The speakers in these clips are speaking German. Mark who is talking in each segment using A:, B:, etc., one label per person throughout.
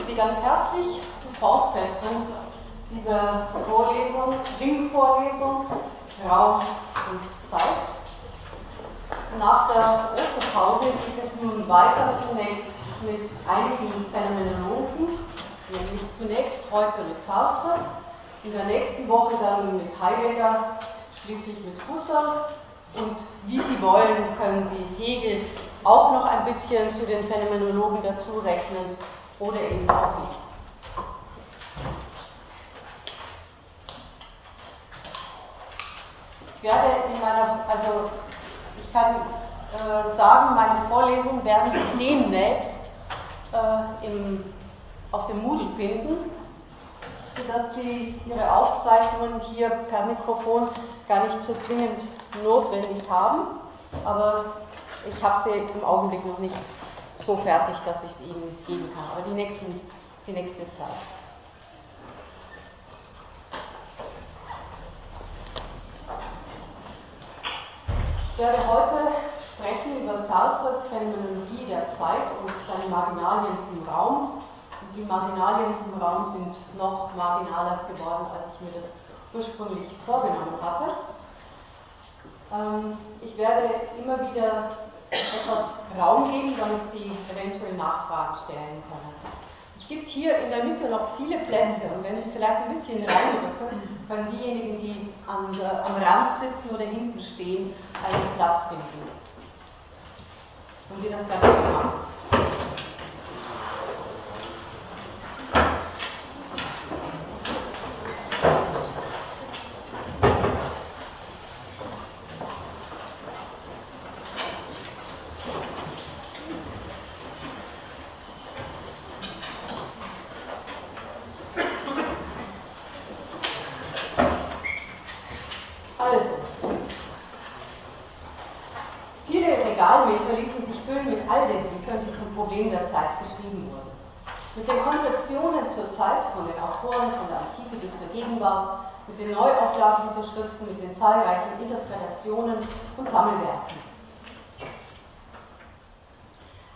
A: begrüße Sie ganz herzlich zur Fortsetzung dieser Vorlesung, Ringvorlesung Raum und Zeit. Nach der Osterpause geht es nun weiter, zunächst mit einigen Phänomenologen, nämlich zunächst heute mit Sartre, in der nächsten Woche dann mit Heidegger, schließlich mit Husserl und wie Sie wollen, können Sie Hegel auch noch ein bisschen zu den Phänomenologen dazu rechnen oder eben auch nicht. Ich werde in meiner, also ich kann äh, sagen, meine Vorlesungen werden Sie demnächst äh, im, auf dem Moodle finden, sodass Sie Ihre Aufzeichnungen hier per Mikrofon gar nicht so zwingend notwendig haben. Aber ich habe sie im Augenblick noch nicht so fertig, dass ich es Ihnen geben kann. Aber die, nächsten, die nächste Zeit. Ich werde heute sprechen über Sartres Phänomenologie der Zeit und seine Marginalien zum Raum. Die Marginalien zum Raum sind noch marginaler geworden, als ich mir das ursprünglich vorgenommen hatte. Ähm, ich werde immer wieder etwas Raum geben, damit Sie eventuell Nachfragen stellen können. Es gibt hier in der Mitte noch viele Plätze und wenn Sie vielleicht ein bisschen reinrücken, können diejenigen, die am, am Rand sitzen oder hinten stehen, einen Platz finden. Und Sie das dann machen. mit den Neuauflagen dieser Schriften, mit den zahlreichen Interpretationen und Sammelwerken.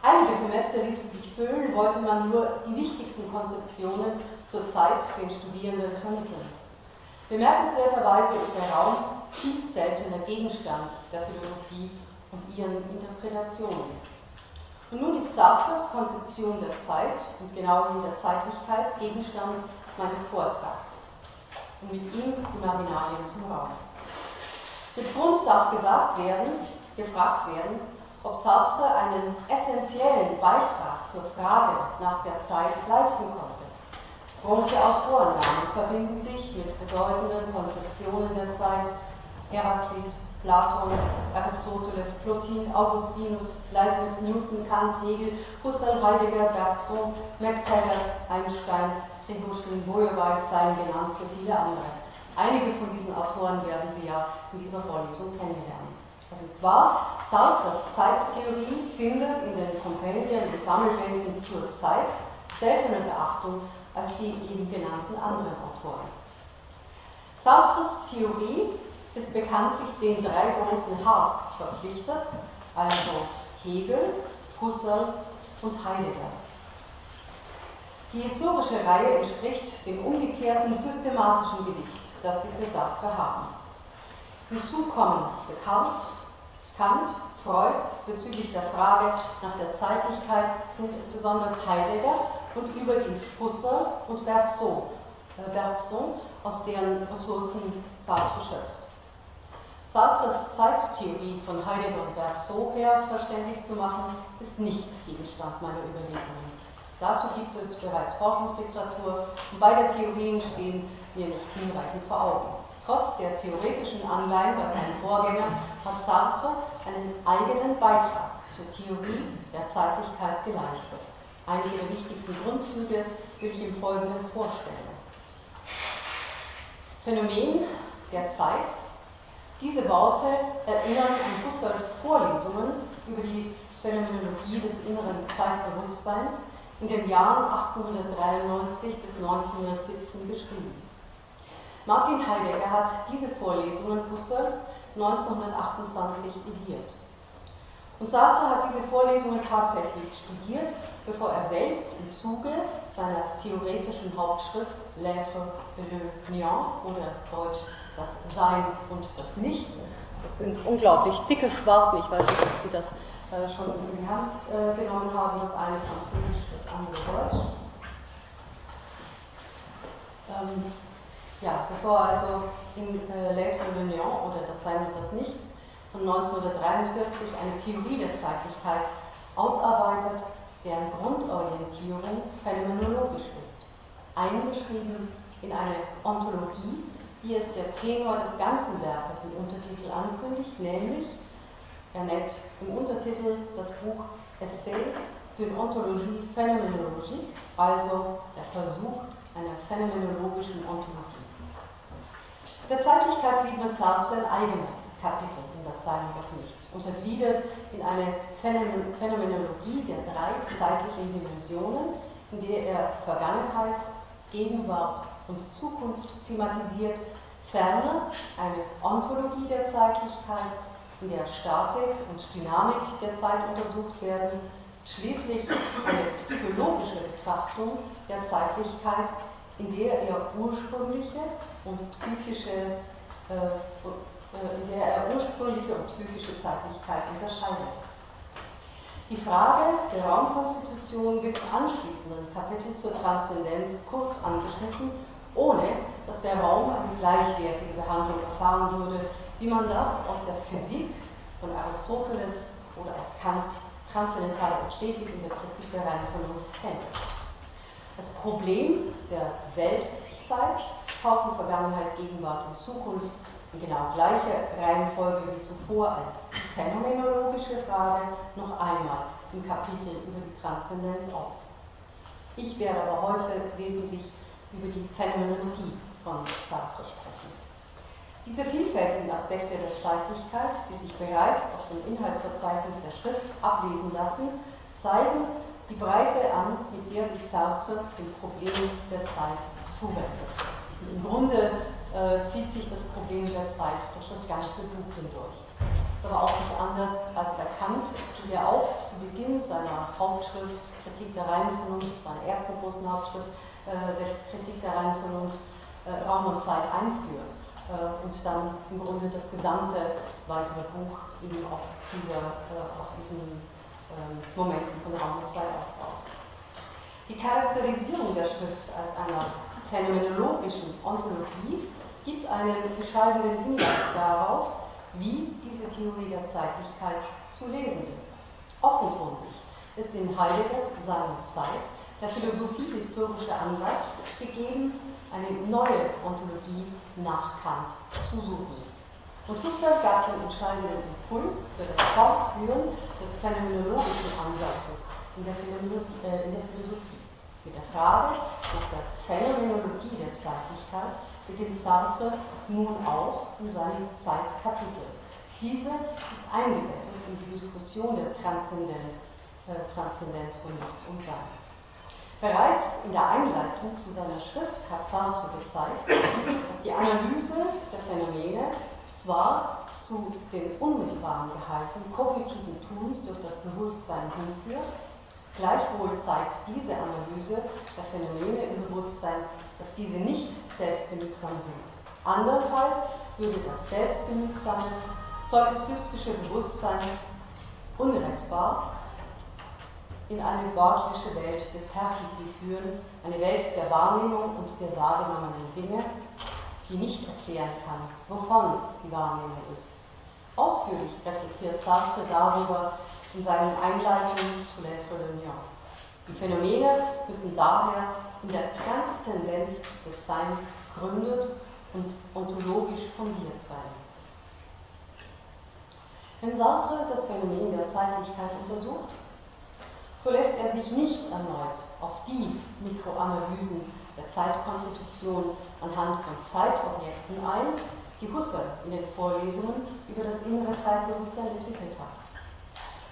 A: Einige Semester ließen sich füllen, wollte man nur die wichtigsten Konzeptionen zur Zeit den Studierenden vermitteln. Bemerkenswerterweise ist der Raum viel seltener Gegenstand der Philosophie und ihren Interpretationen. Und nun ist Sartres Konzeption der Zeit und genau in der Zeitlichkeit Gegenstand meines Vortrags und mit ihm die Marginalien zum Raum. Mit Grund darf gesagt werden, gefragt werden, ob Sartre einen essentiellen Beitrag zur Frage nach der Zeit leisten konnte. Große Autorennamen verbinden sich mit bedeutenden Konzeptionen der Zeit, Heraklit, Platon, Aristoteles, Plotin, Augustinus, Leibniz, Newton, Kant, Hegel, Husserl, Heidegger, Bergson, McTaggart, Einstein, Rigoschwin, Wojewald seien genannt für viele andere. Einige von diesen Autoren werden Sie ja in dieser Vorlesung kennenlernen. Das ist wahr, Sartres Zeittheorie findet in den Kompendien und Sammelbänden zur Zeit seltener Beachtung als die eben genannten anderen Autoren. Sartres Theorie ist bekanntlich den drei großen Hs verpflichtet, also Hegel, Husserl und Heidegger. Die historische Reihe entspricht dem umgekehrten systematischen Gewicht, das sie für Sartre haben. Hinzu kommen Descartes, Kant, Freud bezüglich der Frage nach der Zeitlichkeit sind es besonders Heidegger und überdies Husserl und Bergson, äh Bergson aus deren Ressourcen Sartre schöpft. Sartres Zeittheorie von Heidegger und Bergson her verständlich zu machen, ist nicht Gegenstand meiner Überlegungen. Dazu gibt es bereits Forschungsliteratur und beide Theorien stehen mir nicht hinreichend vor Augen. Trotz der theoretischen Anleihen bei seinem Vorgänger hat Sartre einen eigenen Beitrag zur Theorie der Zeitlichkeit geleistet. Einige der wichtigsten Grundzüge will ich im Folgenden vorstellen. Phänomen der Zeit. Diese Worte erinnern an Husserls Vorlesungen über die Phänomenologie des inneren Zeitbewusstseins, in den Jahren 1893 bis 1917 geschrieben. Martin Heidegger hat diese Vorlesungen Husserls 1928 ediert. Und Sartre hat diese Vorlesungen tatsächlich studiert, bevor er selbst im Zuge seiner theoretischen Hauptschrift L'être et le oder Deutsch das Sein und das Nichts, das sind unglaublich dicke Schwarten, ich weiß nicht, ob Sie das äh, schon in die Hand äh, genommen haben, das eine Französisch, das andere Deutsch. Ähm, ja, bevor also in äh, L'être le néant oder das Sein und das Nichts von 1943 eine Theorie der Zeitlichkeit ausarbeitet, deren Grundorientierung phänomenologisch ist, eingeschrieben in eine Ontologie, wie es der Tenor des ganzen Werkes im Untertitel ankündigt, nämlich, er nennt im Untertitel das Buch d'une Ontologie Phänomenologie, also der Versuch einer phänomenologischen Ontologie. Der Zeitlichkeit widmet Sartre ein eigenes Kapitel in das Sein und das Nichts, untergliedert in eine Phänomenologie der drei zeitlichen Dimensionen, in der er Vergangenheit, Gegenwart und Zukunft thematisiert, ferner eine Ontologie der Zeitlichkeit, in der Statik und Dynamik der Zeit untersucht werden, schließlich eine psychologische Betrachtung der Zeitlichkeit, in der er ursprüngliche und psychische, äh, äh, in der er ursprüngliche und psychische Zeitlichkeit unterscheidet. Die Frage der Raumkonstitution wird im anschließenden Kapitel zur Transzendenz kurz angeschnitten, ohne dass der Raum eine gleichwertige Behandlung erfahren würde, wie man das aus der Physik von Aristoteles oder aus Kants transzendentaler Ästhetik in der Kritik der reinen Vernunft kennt. Das Problem der Weltzeit taucht in Vergangenheit, Gegenwart und Zukunft in genau gleicher Reihenfolge wie zuvor als phänomenologische Frage noch einmal im Kapitel über die Transzendenz auf. Ich werde aber heute wesentlich über die Phänomenologie von Sartre sprechen. Diese vielfältigen Aspekte der Zeitlichkeit, die sich bereits aus dem Inhaltsverzeichnis der Schrift ablesen lassen, zeigen, die Breite an, mit der sich Sartre dem Problem der Zeit zuwendet. Und Im Grunde äh, zieht sich das Problem der Zeit durch das ganze Buch hindurch. Ist aber auch nicht anders als bei Kant, der auch zu Beginn seiner Hauptschrift Kritik der reinen seiner ersten großen Hauptschrift äh, der Kritik der reinen äh, Raum und Zeit einführt und dann im Grunde das gesamte weitere Buch eben auf, dieser, äh, auf diesem ähm, Momenten von Raum und Zeit aufbaut. Die Charakterisierung der Schrift als einer phänomenologischen Ontologie gibt einen entscheidenden Hinweis darauf, wie diese Theorie der Zeitlichkeit zu lesen ist. Offenkundig ist in Heideggers seiner Zeit der philosophiehistorische Ansatz gegeben, eine neue Ontologie nach Kant zu suchen. Und Husserl gab den entscheidenden Impuls für das Fortführen des phänomenologischen Ansatzes in der, äh, in der Philosophie. Mit der Frage nach der Phänomenologie der Zeitlichkeit beginnt Sartre nun auch in seinem Zeitkapitel. Diese ist eingebettet in die Diskussion der Transzendent, äh, Transzendenz von Nichts und Sein. Bereits in der Einleitung zu seiner Schrift hat Sartre gezeigt, dass die Analyse der Phänomene zwar zu den unmittelbaren Gehalten kognitiven Tuns durch das Bewusstsein hinführt, gleichwohl zeigt diese Analyse der Phänomene im Bewusstsein, dass diese nicht selbstgenügsam sind. Andernfalls würde das selbstgenügsame, solipsistische Bewusstsein unrettbar in eine wortliche Welt des Herkiki führen, eine Welt der Wahrnehmung und der wahrgenommenen Dinge, die nicht erklären kann, wovon sie Wahrnehmung ist. Ausführlich reflektiert Sartre darüber in seinen Einleitungen zu L'être de Die Phänomene müssen daher in der Transzendenz des Seins gegründet und ontologisch fundiert sein. Wenn Sartre das Phänomen der Zeitlichkeit untersucht, so lässt er sich nicht erneut auf die Mikroanalysen der Zeitkonstitution anhand von Zeitobjekten ein, die Husserl in den Vorlesungen über das innere Zeitbewusstsein entwickelt hat.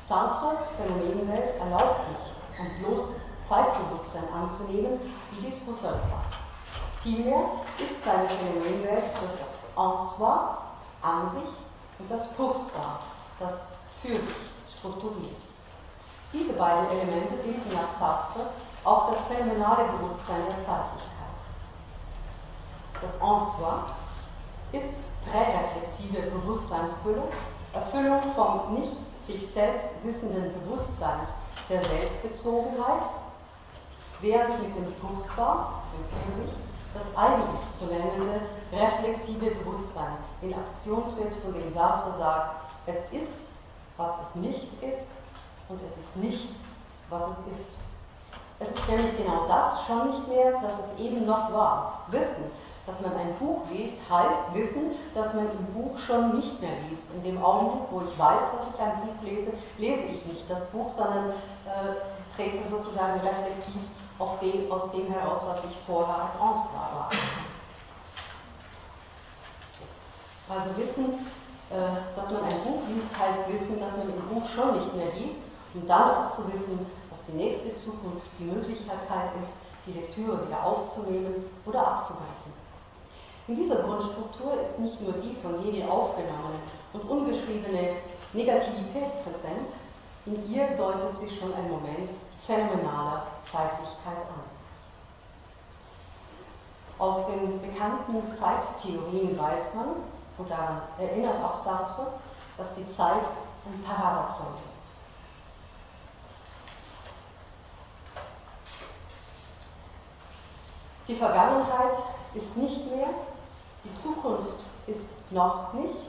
A: Sartres Phänomenwelt erlaubt nicht, ein bloßes Zeitbewusstsein anzunehmen, wie dies Husserl tat. Vielmehr ist seine Phänomenwelt durch das En soi, an sich, und das Pour soi, das für sich strukturiert. Diese beiden Elemente bilden nach Sartre auch das phänomenale Bewusstsein der Zeitlichkeit. Das En soi ist präreflexive Bewusstseinsfüllung, Erfüllung vom nicht sich selbst wissenden Bewusstseins der Weltbezogenheit, während mit dem Kursor, dem Physis, das eigentlich zu nennende reflexive Bewusstsein in Aktionsbild, von dem Sartre sagt, es ist, was es nicht ist, und es ist nicht, was es ist. Es ist nämlich genau das schon nicht mehr, das es eben noch war. Wissen, dass man ein Buch liest, heißt wissen, dass man im Buch schon nicht mehr liest. In dem Augenblick, wo ich weiß, dass ich ein Buch lese, lese ich nicht das Buch, sondern äh, trete sozusagen reflexiv dem, aus dem heraus, was ich vorher als Angst war. Also Wissen, äh, dass man ein Buch liest, heißt Wissen, dass man im Buch schon nicht mehr liest und dann auch zu wissen, dass die nächste Zukunft die Möglichkeit ist, die Lektüre wieder aufzunehmen oder abzubrechen. In dieser Grundstruktur ist nicht nur die von Hegel aufgenommene und ungeschriebene Negativität präsent, in ihr deutet sich schon ein Moment phänomenaler Zeitlichkeit an. Aus den bekannten Zeittheorien weiß man, und daran erinnert auch Sartre, dass die Zeit ein Paradoxon ist. Die Vergangenheit ist nicht mehr, die Zukunft ist noch nicht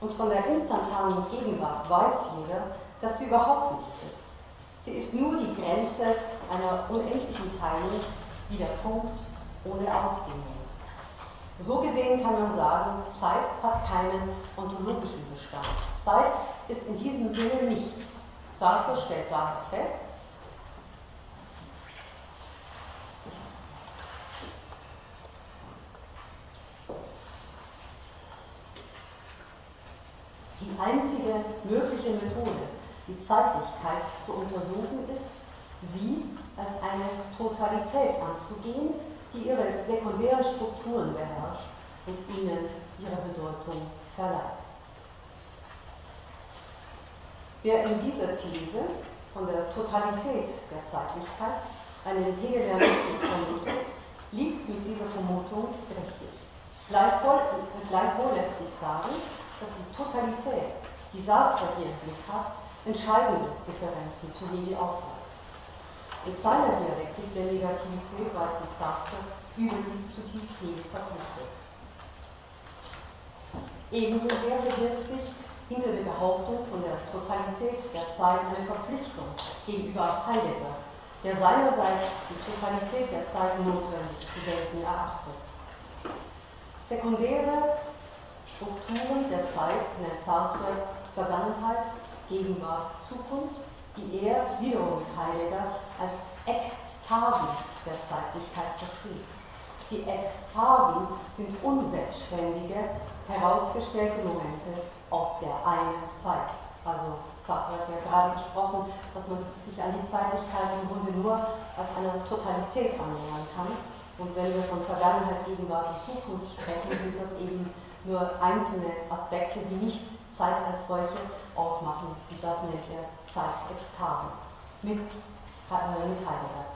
A: und von der instantanen Gegenwart weiß jeder, dass sie überhaupt nicht ist. Sie ist nur die Grenze einer unendlichen Teilung, wie der Punkt ohne Ausdehnung. So gesehen kann man sagen, Zeit hat keinen ontologischen Bestand. Zeit ist in diesem Sinne nicht. Sartre stellt daher fest, Die einzige mögliche Methode, die Zeitlichkeit zu untersuchen, ist, sie als eine Totalität anzugehen, die ihre sekundären Strukturen beherrscht und ihnen ihre Bedeutung verleiht. Wer in dieser These von der Totalität der Zeitlichkeit einen Hegelianismus vermutet, liegt mit dieser Vermutung richtig. Gleichwohl, gleichwohl lässt sich sagen, dass die Totalität, die Sartre hier im Blick hat, entscheidende Differenzen zu Hegel aufweist. In seiner Dialektik der Negativität weiß sich Sartre überdies zutiefst Hegel verpflichtet. Ebenso sehr verbirgt sich hinter der Behauptung von der Totalität der Zeit eine Verpflichtung gegenüber Heidegger, der seinerseits die Totalität der Zeit notwendig zu denken erachtet. Sekundäre Strukturen der Zeit nennt Sartre Vergangenheit, Gegenwart, Zukunft, die er wiederum mit Heidegger als Ekstasen der Zeitlichkeit verschrieb. Die Ekstasen sind unselbstständige, herausgestellte Momente aus der einen Zeit. Also Sartre hat ja gerade gesprochen, dass man sich an die Zeitlichkeit im Grunde nur als eine Totalität annähern kann. Und wenn wir von Vergangenheit, Gegenwart und Zukunft sprechen, sind das eben nur einzelne Aspekte, die nicht Zeit als solche ausmachen. Und das nennt er Zeitekstase mit, mit Heidegger.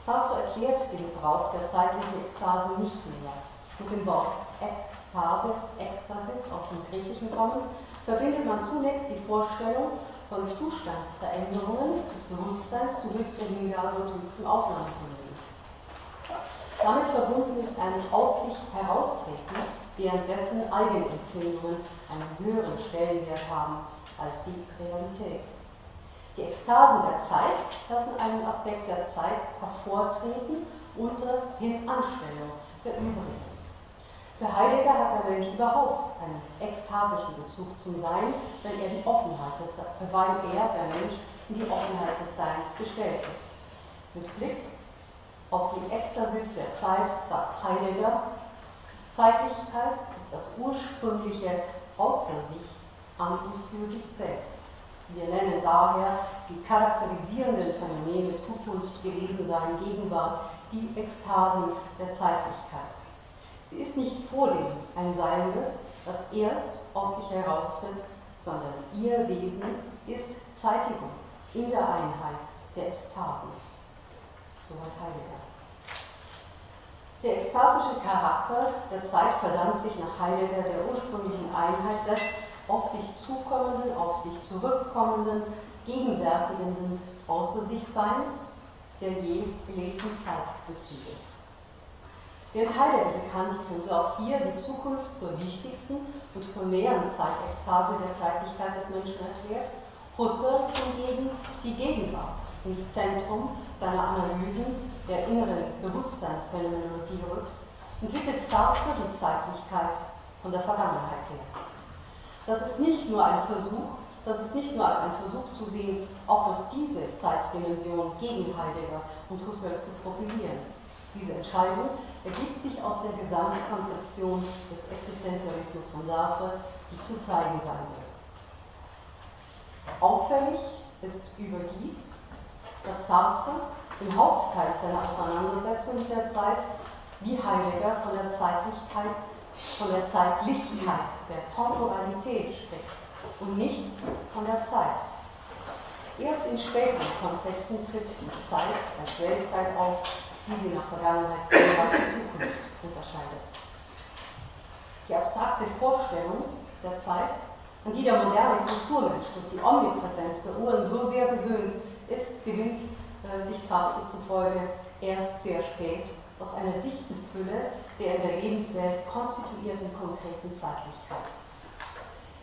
A: Sartre erklärt den Gebrauch der zeitlichen Ekstase nicht mehr. Mit dem Wort Ekstase, Ekstasis aus dem Griechischen kommen, verbindet man zunächst die Vorstellung von Zustandsveränderungen des Bewusstseins zu höchster Hingabe und höchstem Aufnahmevermögen. Damit verbunden ist ein aus sich heraustreten, währenddessen Eigenempfindungen einen höheren Stellenwert haben als die Realität. Die Ekstasen der Zeit lassen einen Aspekt der Zeit hervortreten unter Hintanstellung der übrigen. Für Heidegger hat der Mensch überhaupt einen ekstatischen Bezug zum Sein, weil er die Offenheit des, weil er, der Mensch, in die Offenheit des Seins gestellt ist. Mit Blick auf die Ekstasis der Zeit sagt Heidegger, Zeitlichkeit ist das ursprüngliche Außer sich an und für sich selbst. Wir nennen daher die charakterisierenden Phänomene Zukunft, Gewesensein, Gegenwart, die Ekstasen der Zeitlichkeit. Sie ist nicht vor dem ein Seiendes, das erst aus sich heraustritt, sondern ihr Wesen ist Zeitigung in der Einheit der Ekstasen. Soweit Heidegger. Der ekstasische Charakter der Zeit verdankt sich nach Heidegger der ursprünglichen Einheit des auf sich zukommenden, auf sich zurückkommenden, gegenwärtigenden Außer sich Seins der je gelebten Zeitbezüge. Während Heidegger bekanntlich und auch hier die Zukunft zur wichtigsten und primären Zeitekstase der Zeitlichkeit des Menschen erklärt, Husserl hingegen die Gegenwart ins Zentrum seiner Analysen der inneren Bewusstseinsphänomenologie rückt, entwickelt Sartre die Zeitlichkeit von der Vergangenheit her. Das ist nicht nur ein Versuch, das ist nicht nur als ein Versuch zu sehen, auch noch diese Zeitdimension gegen Heidegger und Husserl zu profilieren. Diese Entscheidung ergibt sich aus der Gesamtkonzeption des Existenzialismus von Sartre, die zu zeigen sein wird. Auffällig ist überdies, dass Sartre im Hauptteil seiner Auseinandersetzung mit der Zeit wie Heidegger von der Zeitlichkeit von der Zeitlichkeit, der Temporalität spricht und nicht von der Zeit. Erst in späteren Kontexten tritt die Zeit als Weltzeit auf, die sie nach Vergangenheit, und Zukunft unterscheidet. Die abstrakte Vorstellung der Zeit, an die der moderne Kulturmensch durch die Omnipräsenz der Uhren so sehr gewöhnt ist, gewinnt sich Sartre zufolge erst sehr spät aus einer dichten Fülle der in der Lebenswelt konstituierten konkreten Zeitlichkeit.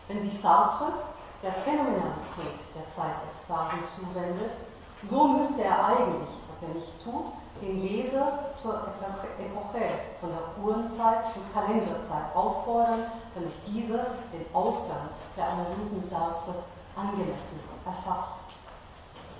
A: Wenn sich Sartre der Phänomenalität der Zeitekstasen zuwendet, so müsste er eigentlich, was er nicht tut, den Leser zur Epoche von der Uhrenzeit und Kalenderzeit auffordern, damit dieser den Ausgang der Analysen Sartres angemessen erfasst.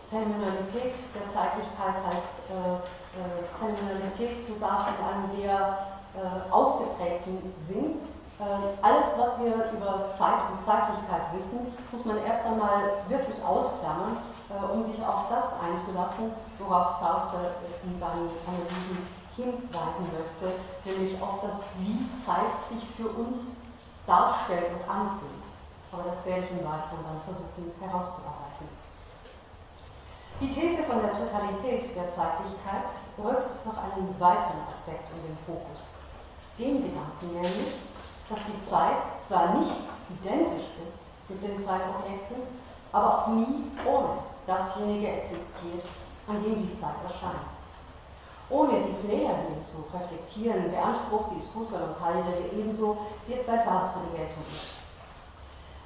A: Phänomenalität der Zeitlichkeit heißt äh, äh, Phänomenalität für Sartre in einem sehr äh, ausgeprägten Sinn. Äh, alles, was wir über Zeit und Zeitlichkeit wissen, muss man erst einmal wirklich ausklammern, äh, um sich auf das einzulassen, worauf Sartre in seinen Analysen hinweisen möchte, nämlich auf das, wie Zeit sich für uns darstellt und anfühlt. Aber das werde ich im Weiteren dann versuchen herauszuarbeiten. Die These von der Totalität der Zeitlichkeit rückt noch einen weiteren Aspekt in den Fokus den Gedanken nämlich, dass die Zeit zwar nicht identisch ist mit den Zeitobjekten, aber auch nie ohne dasjenige existiert, an dem die Zeit erscheint. Ohne dies näherhin zu reflektieren, beansprucht dies Husserl und Heidegger ebenso, wie es bei Sartre die Geltung ist.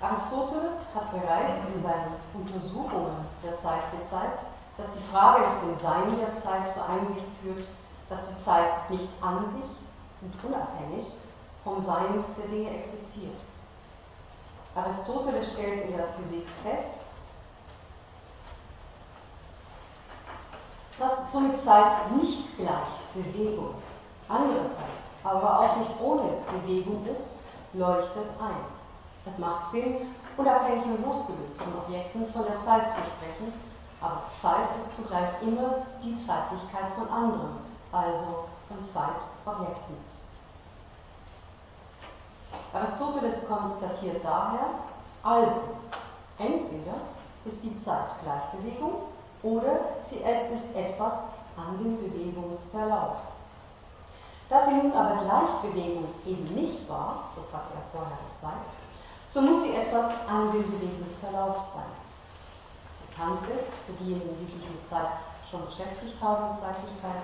A: Aristoteles hat bereits in seinen Untersuchungen der Zeit gezeigt, dass die Frage nach dem Sein der Zeit zur Einsicht führt, dass die Zeit nicht an sich, und unabhängig vom Sein der Dinge existiert. Aristoteles stellt in der Physik fest, dass somit Zeit nicht gleich Bewegung, andererseits aber auch nicht ohne Bewegung ist, leuchtet ein. Es macht Sinn, unabhängig und losgelöst von Objekten von der Zeit zu sprechen, aber Zeit ist zugleich immer die Zeitlichkeit von anderen, also von Zeitobjekten. Aristoteles konstatiert daher, also entweder ist die Zeit Gleichbewegung oder sie ist etwas an dem Bewegungsverlauf. Da sie nun aber Gleichbewegung eben nicht war, das hat er vorher gezeigt, so muss sie etwas an dem Bewegungsverlauf sein. Bekannt ist, für diejenigen, die sich mit Zeit schon beschäftigt haben, Zeitlichkeit,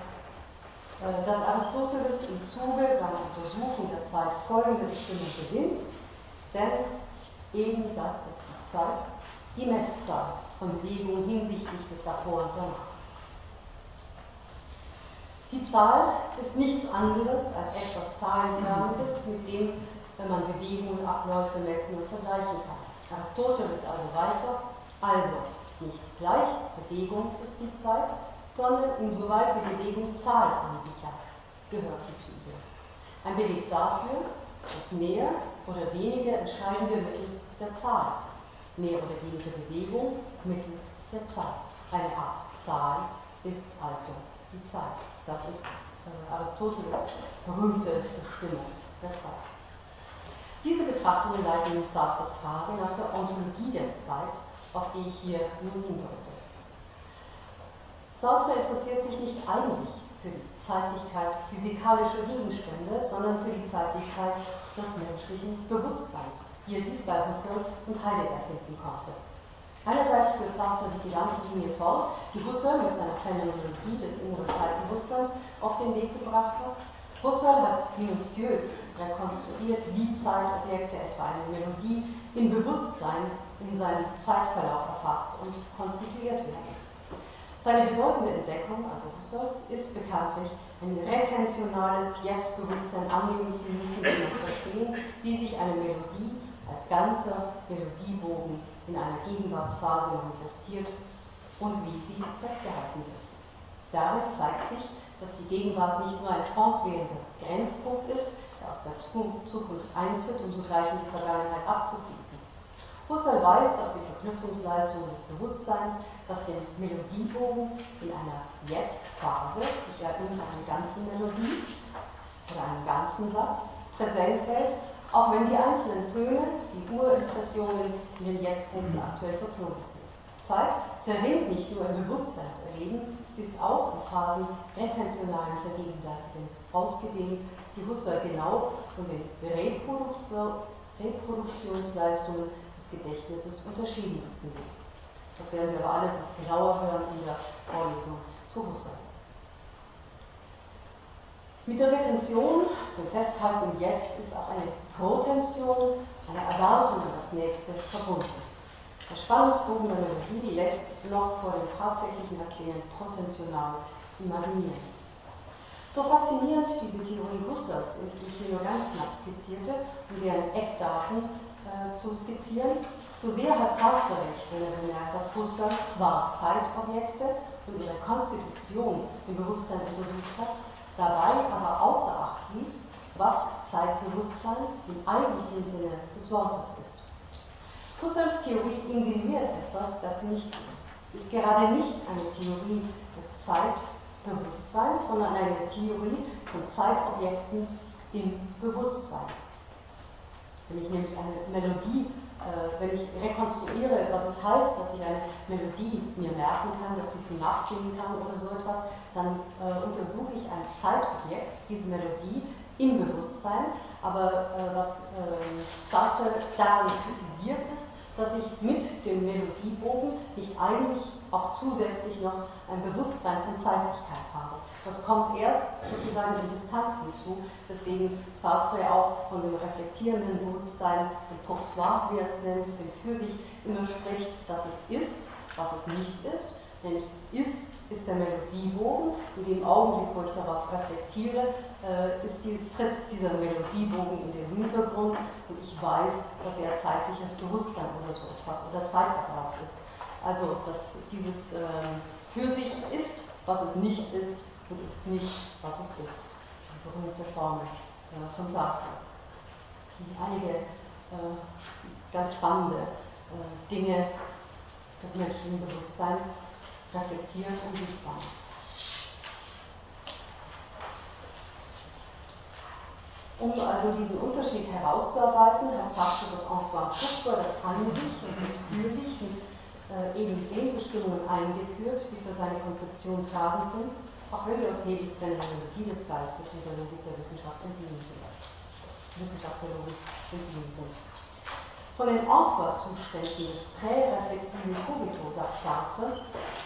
A: äh, dass Aristoteles im Zuge seiner Untersuchung der Zeit folgende Bestimmung gewinnt, denn eben das ist die Zeit, die Messzahl von Bewegung hinsichtlich des Davor und Danach. Die Zahl ist nichts anderes als etwas Zahlenförmiges, mit dem wenn man Bewegungen, Abläufe messen und vergleichen kann. Aristoteles also weiter, also nicht gleich Bewegung ist die Zeit, sondern insoweit die Bewegung Zahl an sich hat, gehört sie zu ihr. Ein Beleg dafür, dass mehr oder weniger entscheiden wir mittels der Zahl. Mehr oder weniger Bewegung mittels der Zeit. Eine Art Zahl ist also die Zeit. Das ist äh, Aristoteles berühmte Bestimmung der Zeit. Diese Betrachtungen leiten in Sartres Frage nach der Ontologie der Zeit, auf die ich hier nun hindeute. Sartre interessiert sich nicht eigentlich für die Zeitlichkeit physikalischer Gegenstände, sondern für die Zeitlichkeit des menschlichen Bewusstseins, wie er dies bei Husserl und Heidegger finden konnte. Einerseits führt Sartre die Gedankenlinie fort, die Husserl mit seiner Phänomenologie des inneren Zeitbewusstseins auf den Weg gebracht hat. Husserl hat minutiös rekonstruiert, wie Zeitobjekte, etwa eine Melodie, im Bewusstsein in seinem Zeitverlauf erfasst und konstituiert werden. Seine bedeutende Entdeckung, also Husserls, ist bekanntlich ein retentionales Jetzt-Bewusstsein annehmen zu müssen, und verstehen, wie sich eine Melodie als ganzer Melodiebogen in einer Gegenwartsphase manifestiert und wie sie festgehalten wird. Darin zeigt sich, dass die Gegenwart nicht nur ein fortwährender Grenzpunkt ist, der aus der Zukunft eintritt, um sogleich in die Vergangenheit abzufließen. Husserl weist auf die Verknüpfungsleistung des Bewusstseins, das den Melodiebogen in einer Jetzt-Phase, ich erinnere an eine ganze Melodie oder einen ganzen Satz, präsent hält, auch wenn die einzelnen Töne, die Urimpressionen in den Jetzt-Punkten aktuell verknotet sind. Zeit zerrinnt nicht nur im Bewusstseinserleben, sie ist auch in Phasen retentionalen Vergegenwärtigens ausgedehnt, die Husserl genau von den Reproduktionsleistungen des Gedächtnisses unterschieden wissen will. Das werden Sie aber alles noch genauer hören in der Vorlesung zu Husserl. Mit der Retention, dem Festhalten Jetzt, ist auch eine Protension, eine Erwartung an das Nächste verbunden. Der Spannungsbogen der Melodie lässt noch vor dem tatsächlichen Erklären protensional imaginieren. So faszinierend diese Theorie Husserls ist, die ich hier nur ganz knapp skizzierte, um deren Eckdaten äh, zu skizzieren, so sehr hat Sartre recht, wenn er bemerkt, dass Husserl zwar Zeitobjekte und ihre Konstitution im Bewusstsein untersucht hat, dabei aber außer Acht ließ, was Zeitbewusstsein im eigentlichen Sinne des Wortes ist. Husserls Theorie insinuiert etwas, das nicht ist. Ist gerade nicht eine Theorie des Zeitbewusstseins, sondern eine Theorie von Zeitobjekten im Bewusstsein. Wenn ich nämlich eine Melodie äh, wenn ich rekonstruiere, was es heißt, dass ich eine Melodie mir merken kann, dass ich sie nachsingen kann oder so etwas, dann äh, untersuche ich ein Zeitobjekt, diese Melodie, im Bewusstsein. Aber äh, was äh, Sartre daran kritisiert ist, dass ich mit dem Melodiebogen nicht eigentlich auch zusätzlich noch ein Bewusstsein von Zeitlichkeit habe. Das kommt erst sozusagen in Distanz hinzu, weswegen Sartre auch von dem reflektierenden Bewusstsein, dem Poursoir, wie er es nennt, dem für sich immer spricht, dass es ist, was es nicht ist, nämlich ist, ist der Melodiebogen. In dem Augenblick, wo ich darauf reflektiere, äh, ist die, tritt dieser Melodiebogen in den Hintergrund und ich weiß, dass er zeitliches Bewusstsein oder so etwas oder Zeitablauf ist. Also, dass dieses äh, für sich ist, was es nicht ist, und ist nicht, was es ist. Die berühmte Formel äh, vom Sartre, die einige äh, ganz spannende äh, Dinge des menschlichen Bewusstseins reflektiert und sichtbar. Um also diesen Unterschied herauszuarbeiten, hat Sartre das Ensemble Kurzor, das an sich und das für sich mit äh, eben den Bestimmungen eingeführt, die für seine Konzeption tragend sind auch wenn sie aus Hegels Phänomenologie des Geistes und der Logik der Wissenschaft entliehen sind. Wissenschaft der Logik entliehen sind. Von den Auswahlzuständen des präreflexiven Cogito sagt Sartre,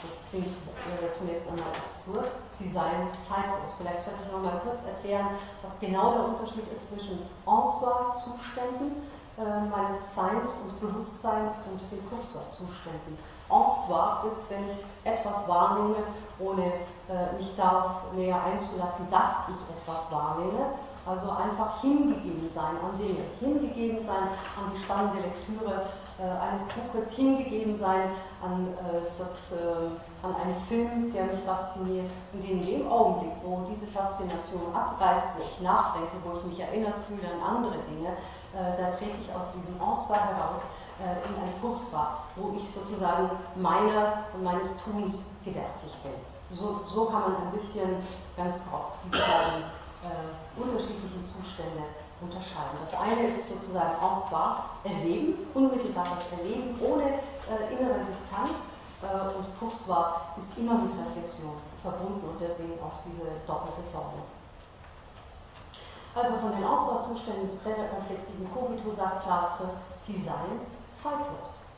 A: das klingt äh, zunächst einmal absurd, sie seien zeitlos. Vielleicht sollte ich noch mal kurz erklären, was genau der Unterschied ist zwischen En-soi-Zuständen äh, meines Seins und Bewusstseins und den Kursor-Zuständen. En-soi ist, wenn ich etwas wahrnehme, ohne äh, mich darauf näher einzulassen, dass ich etwas wahrnehme. Also einfach hingegeben sein an Dinge, hingegeben sein an die spannende Lektüre äh, eines Buches, hingegeben sein an, äh, das, äh, an einen Film, der mich fasziniert. Und in dem Augenblick, wo diese Faszination abreißt, wo ich nachdenke, wo ich mich erinnert fühle an andere Dinge, äh, da trete ich aus diesem Ensoir heraus äh, in ein Kurswar, wo ich sozusagen meiner und meines Tuns gewärtig bin. So, so kann man ein bisschen ganz grob diese beiden äh, unterschiedlichen Zustände unterscheiden. Das eine ist sozusagen en soi, Erleben, unmittelbares Erleben ohne äh, innere Distanz äh, und soi ist immer mit Reflexion verbunden und deswegen auch diese doppelte Formel. Also von den Ausdauerzuständen des präreflexiven Kogito sagt Sartre, sie seien zeitlos.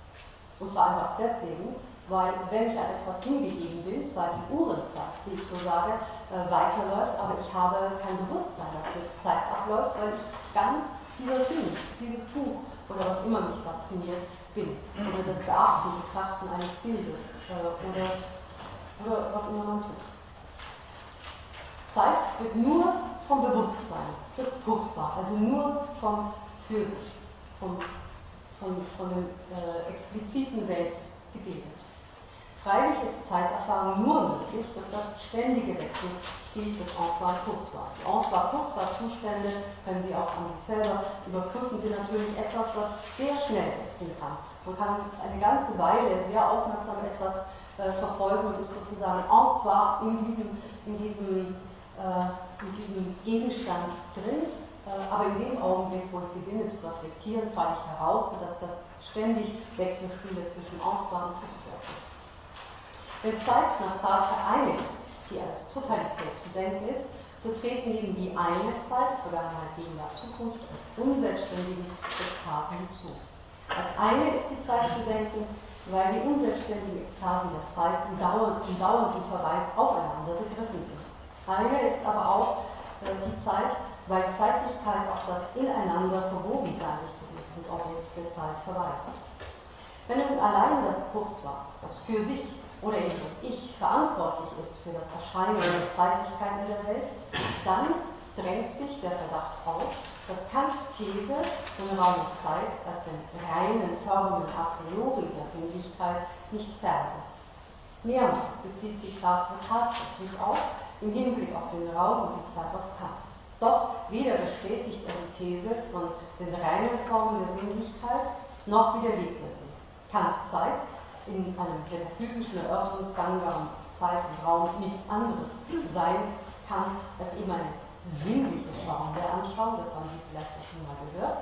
A: Und zwar einfach deswegen, weil wenn ich an etwas hingegeben bin, zwar die Uhrenzeit, wie ich so sage, weiterläuft, aber ich habe kein Bewusstsein, dass jetzt Zeit abläuft, weil ich ganz dieser Ding, dieses Buch oder was immer mich fasziniert, bin. Oder das Beachten, Betrachten eines Bildes äh, oder, oder was immer man tut. Zeit wird nur vom Bewusstsein des Buchs war, also nur vom Für sich, vom, von, von dem äh, expliziten Selbst gebildet. Freilich ist Zeiterfahrung nur möglich durch das ständige Wechselspiel des En-soi-Kurzwahl. Die En-soi-Kurzwahl-Zustände können Sie auch an sich selber überprüfen, sind natürlich etwas, was sehr schnell wechseln kann. Man kann eine ganze Weile sehr aufmerksam etwas äh, verfolgen und ist sozusagen en soi in diesem, in diesem, äh, in diesem Gegenstand drin. Äh, aber in dem Augenblick, wo ich beginne zu reflektieren, falle ich heraus, sodass das ständig Wechselspiele zwischen en soi und Kurzwahl sind. Wenn Zeit nach Sartre eine ist, die als Totalität zu denken ist, so treten eben die eine Zeit, Vergangenheit, Gegenwart, Zukunft, als unselbstständigen Ekstasen hinzu. Als eine ist die Zeit zu denken, weil die unselbstständigen Ekstasen der Zeit im, Dauer, im dauernden Verweis aufeinander begriffen sind. Eine ist aber auch äh, die Zeit, weil Zeitlichkeit auf das Ineinander verwoben sein des Subjekts und Objekts der Zeit verweist. Wenn nun allein das Kurz war, das für sich oder eben das Ich verantwortlich ist für das Erscheinen der Zeitlichkeiten der Welt, dann drängt sich der Verdacht auf, dass Kants These von Raum und Zeit als den reinen Formen a priori der Sinnlichkeit nicht fern ist. Mehrmals bezieht sich Sartre tatsächlich auch im Hinblick auf den Raum und die Zeit auf Kant. Doch weder bestätigt er die These von den reinen Formen der Sinnlichkeit, noch widerlegt er sie. Kant zeigt, in einem metaphysischen Erörterungsgang warum Zeit und Raum nichts anderes sein kann als eben eine sinnliche Form der Anschauung, das haben Sie vielleicht schon mal gehört.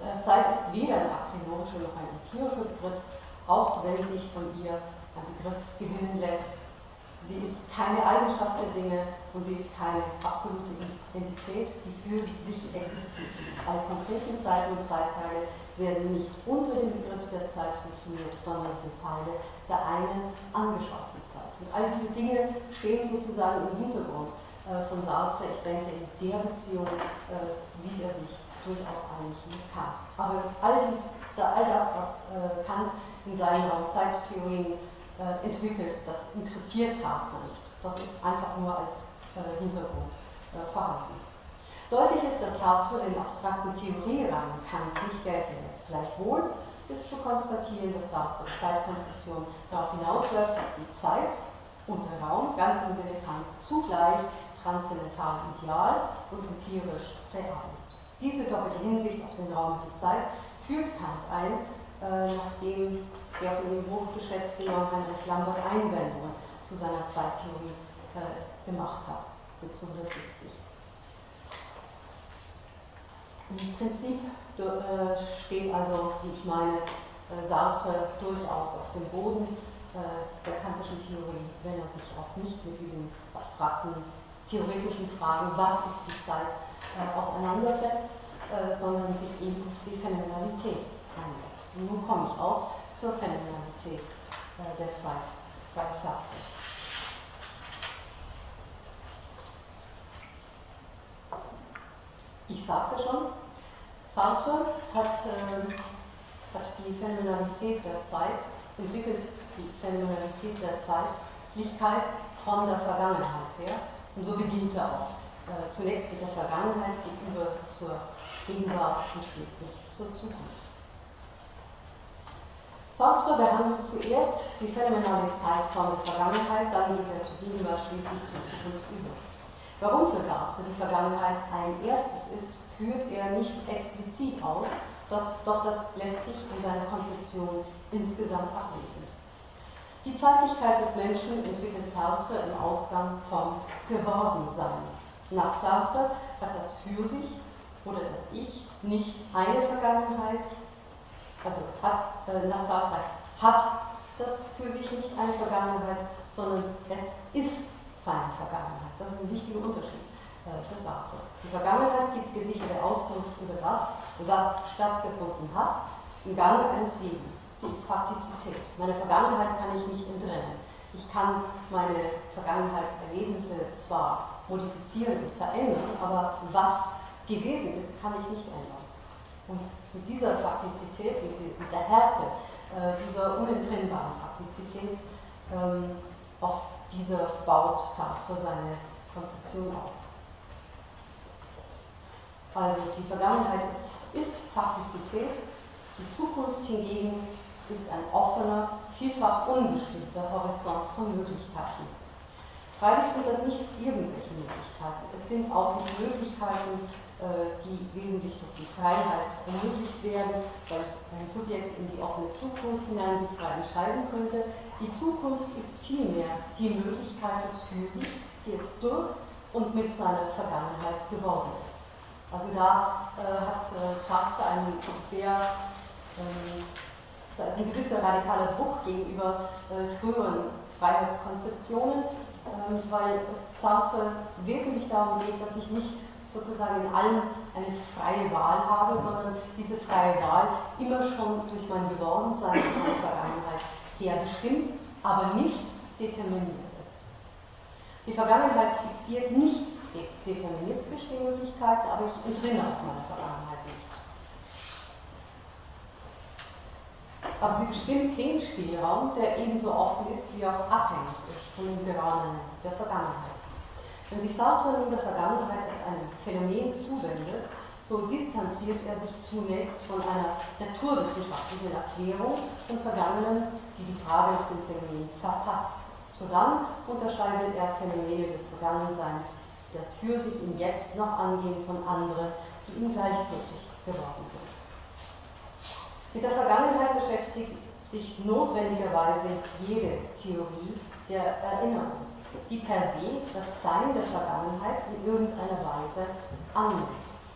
A: Äh, Zeit ist weder ein a priorischer noch ein empirischer Begriff, auch wenn sich von ihr ein Begriff gewinnen lässt, Sie ist keine Eigenschaft der Dinge und sie ist keine absolute Identität, die für sich existiert. Alle konkreten Zeiten und Zeitteile werden nicht unter dem Begriff der Zeit subsumiert, sondern sind Teile der einen angeschauten Zeit. Und all diese Dinge stehen sozusagen im Hintergrund äh, von Sartre. Ich denke, in der Beziehung äh, sieht er sich durchaus einig mit Kant. Aber all, dies, all das, was äh, Kant in seinen Raumzeittheorien äh, entwickelt. Das interessiert Sartre nicht. Das ist einfach nur als äh, Hintergrund äh, vorhanden. Deutlich ist, dass Sartre den abstrakten Theorierahmen Kants nicht gelten lässt. Gleichwohl ist zu konstatieren, dass Sartres Zeitkonzeption darauf hinausläuft, dass die Zeit und der Raum ganz im Sinne Kants zugleich transzendental ideal und empirisch real ist. Diese doppelte Hinsicht auf den Raum und die Zeit führt Kant ein, äh, nachdem der von dem hochgeschätzte Johann Heinrich Lambert Einwendungen zu seiner Zeittheorie äh, gemacht hat, 1770. Im Prinzip äh, steht also, wie ich meine, äh, Sartre durchaus auf dem Boden äh, der kantischen Theorie, wenn er sich auch nicht mit diesen abstrakten theoretischen Fragen, was ist die Zeit, äh, auseinandersetzt, sondern sich eben die Phänomenalität einlässt. Und nun komme ich auch zur Phänomenalität äh, der Zeit bei Sartre. Ich sagte schon, Sartre hat, äh, hat die Phänomenalität der Zeit entwickelt, die Phänomenalität der Zeitlichkeit von der Vergangenheit her. Und so beginnt er auch. Äh, zunächst mit der Vergangenheit gegenüber zur Gegenwart und schließlich zur Zukunft. Sartre behandelt zuerst die phänomenale Zeit von der Vergangenheit, dann geht er zu Gegenwart, schließlich zur Zukunft über. Warum für Sartre die Vergangenheit ein erstes ist, führt er nicht explizit aus, das, doch das lässt sich in seiner Konzeption insgesamt ablesen. Die Zeitlichkeit des Menschen entwickelt Sartre im Ausgang vom Gewordensein. Nach Sartre hat das für sich oder das Ich nicht eine Vergangenheit, also hat, äh, nach Sartre hat das für sich nicht eine Vergangenheit, sondern es ist seine Vergangenheit. Das ist ein wichtiger Unterschied äh, für Sartre. Die Vergangenheit gibt gesicherte Auskunft über das, was stattgefunden hat, im Gang eines Lebens. Sie ist Faktizität. Meine Vergangenheit kann ich nicht entrinnen. Ich kann meine Vergangenheitserlebnisse zwar modifizieren und verändern, aber was gewesen ist, kann ich nicht ändern. Und mit dieser Faktizität, mit, der Härte äh, dieser unentrinnbaren Faktizität, ähm, auf dieser baut Sartre seine Konzeption auf. Also die Vergangenheit ist, ist Faktizität, die Zukunft hingegen ist ein offener, vielfach unbestimmter Horizont von Möglichkeiten. Freilich sind das nicht irgendwelche Möglichkeiten. Es sind auch nicht Möglichkeiten, die wesentlich durch die Freiheit ermöglicht werden, weil ein Subjekt in die offene Zukunft hinein sich frei entscheiden könnte. Die Zukunft ist vielmehr die Möglichkeit des sich, die es durch und mit seiner Vergangenheit geworden ist. Also da äh, hat äh, Sartre einen sehr ähm, da ist ein gewisser radikaler Druck gegenüber äh, früheren Freiheitskonzeptionen, ähm, weil es Sartre wesentlich darum geht, dass ich nicht sozusagen in allem eine freie Wahl habe, sondern diese freie Wahl immer schon durch mein Gewordensein in meiner Vergangenheit her bestimmt, aber nicht determiniert ist. Die Vergangenheit fixiert nicht deterministisch die Möglichkeiten, aber ich entrinne auf meine Vergangenheit nicht. Aber sie bestimmt den Spielraum, der ebenso offen ist wie auch abhängig ist von den Bewahrsungen der Vergangenheit. Wenn sich Sartre nun der Vergangenheit als ein Phänomen zuwendet, so distanziert er sich zunächst von einer naturwissenschaftlichen Erklärung von Vergangenen, die die Frage nach dem Phänomen verfasst. Sodann unterscheidet er Phänomene des Vergangenseins, die das für sich im Jetzt noch angehen von anderen, die ihm gleichgültig geworden sind. Mit der Vergangenheit beschäftigt sich notwendigerweise jede Theorie der Erinnerung, die per se das Sein der Vergangenheit in irgendeiner Weise annimmt.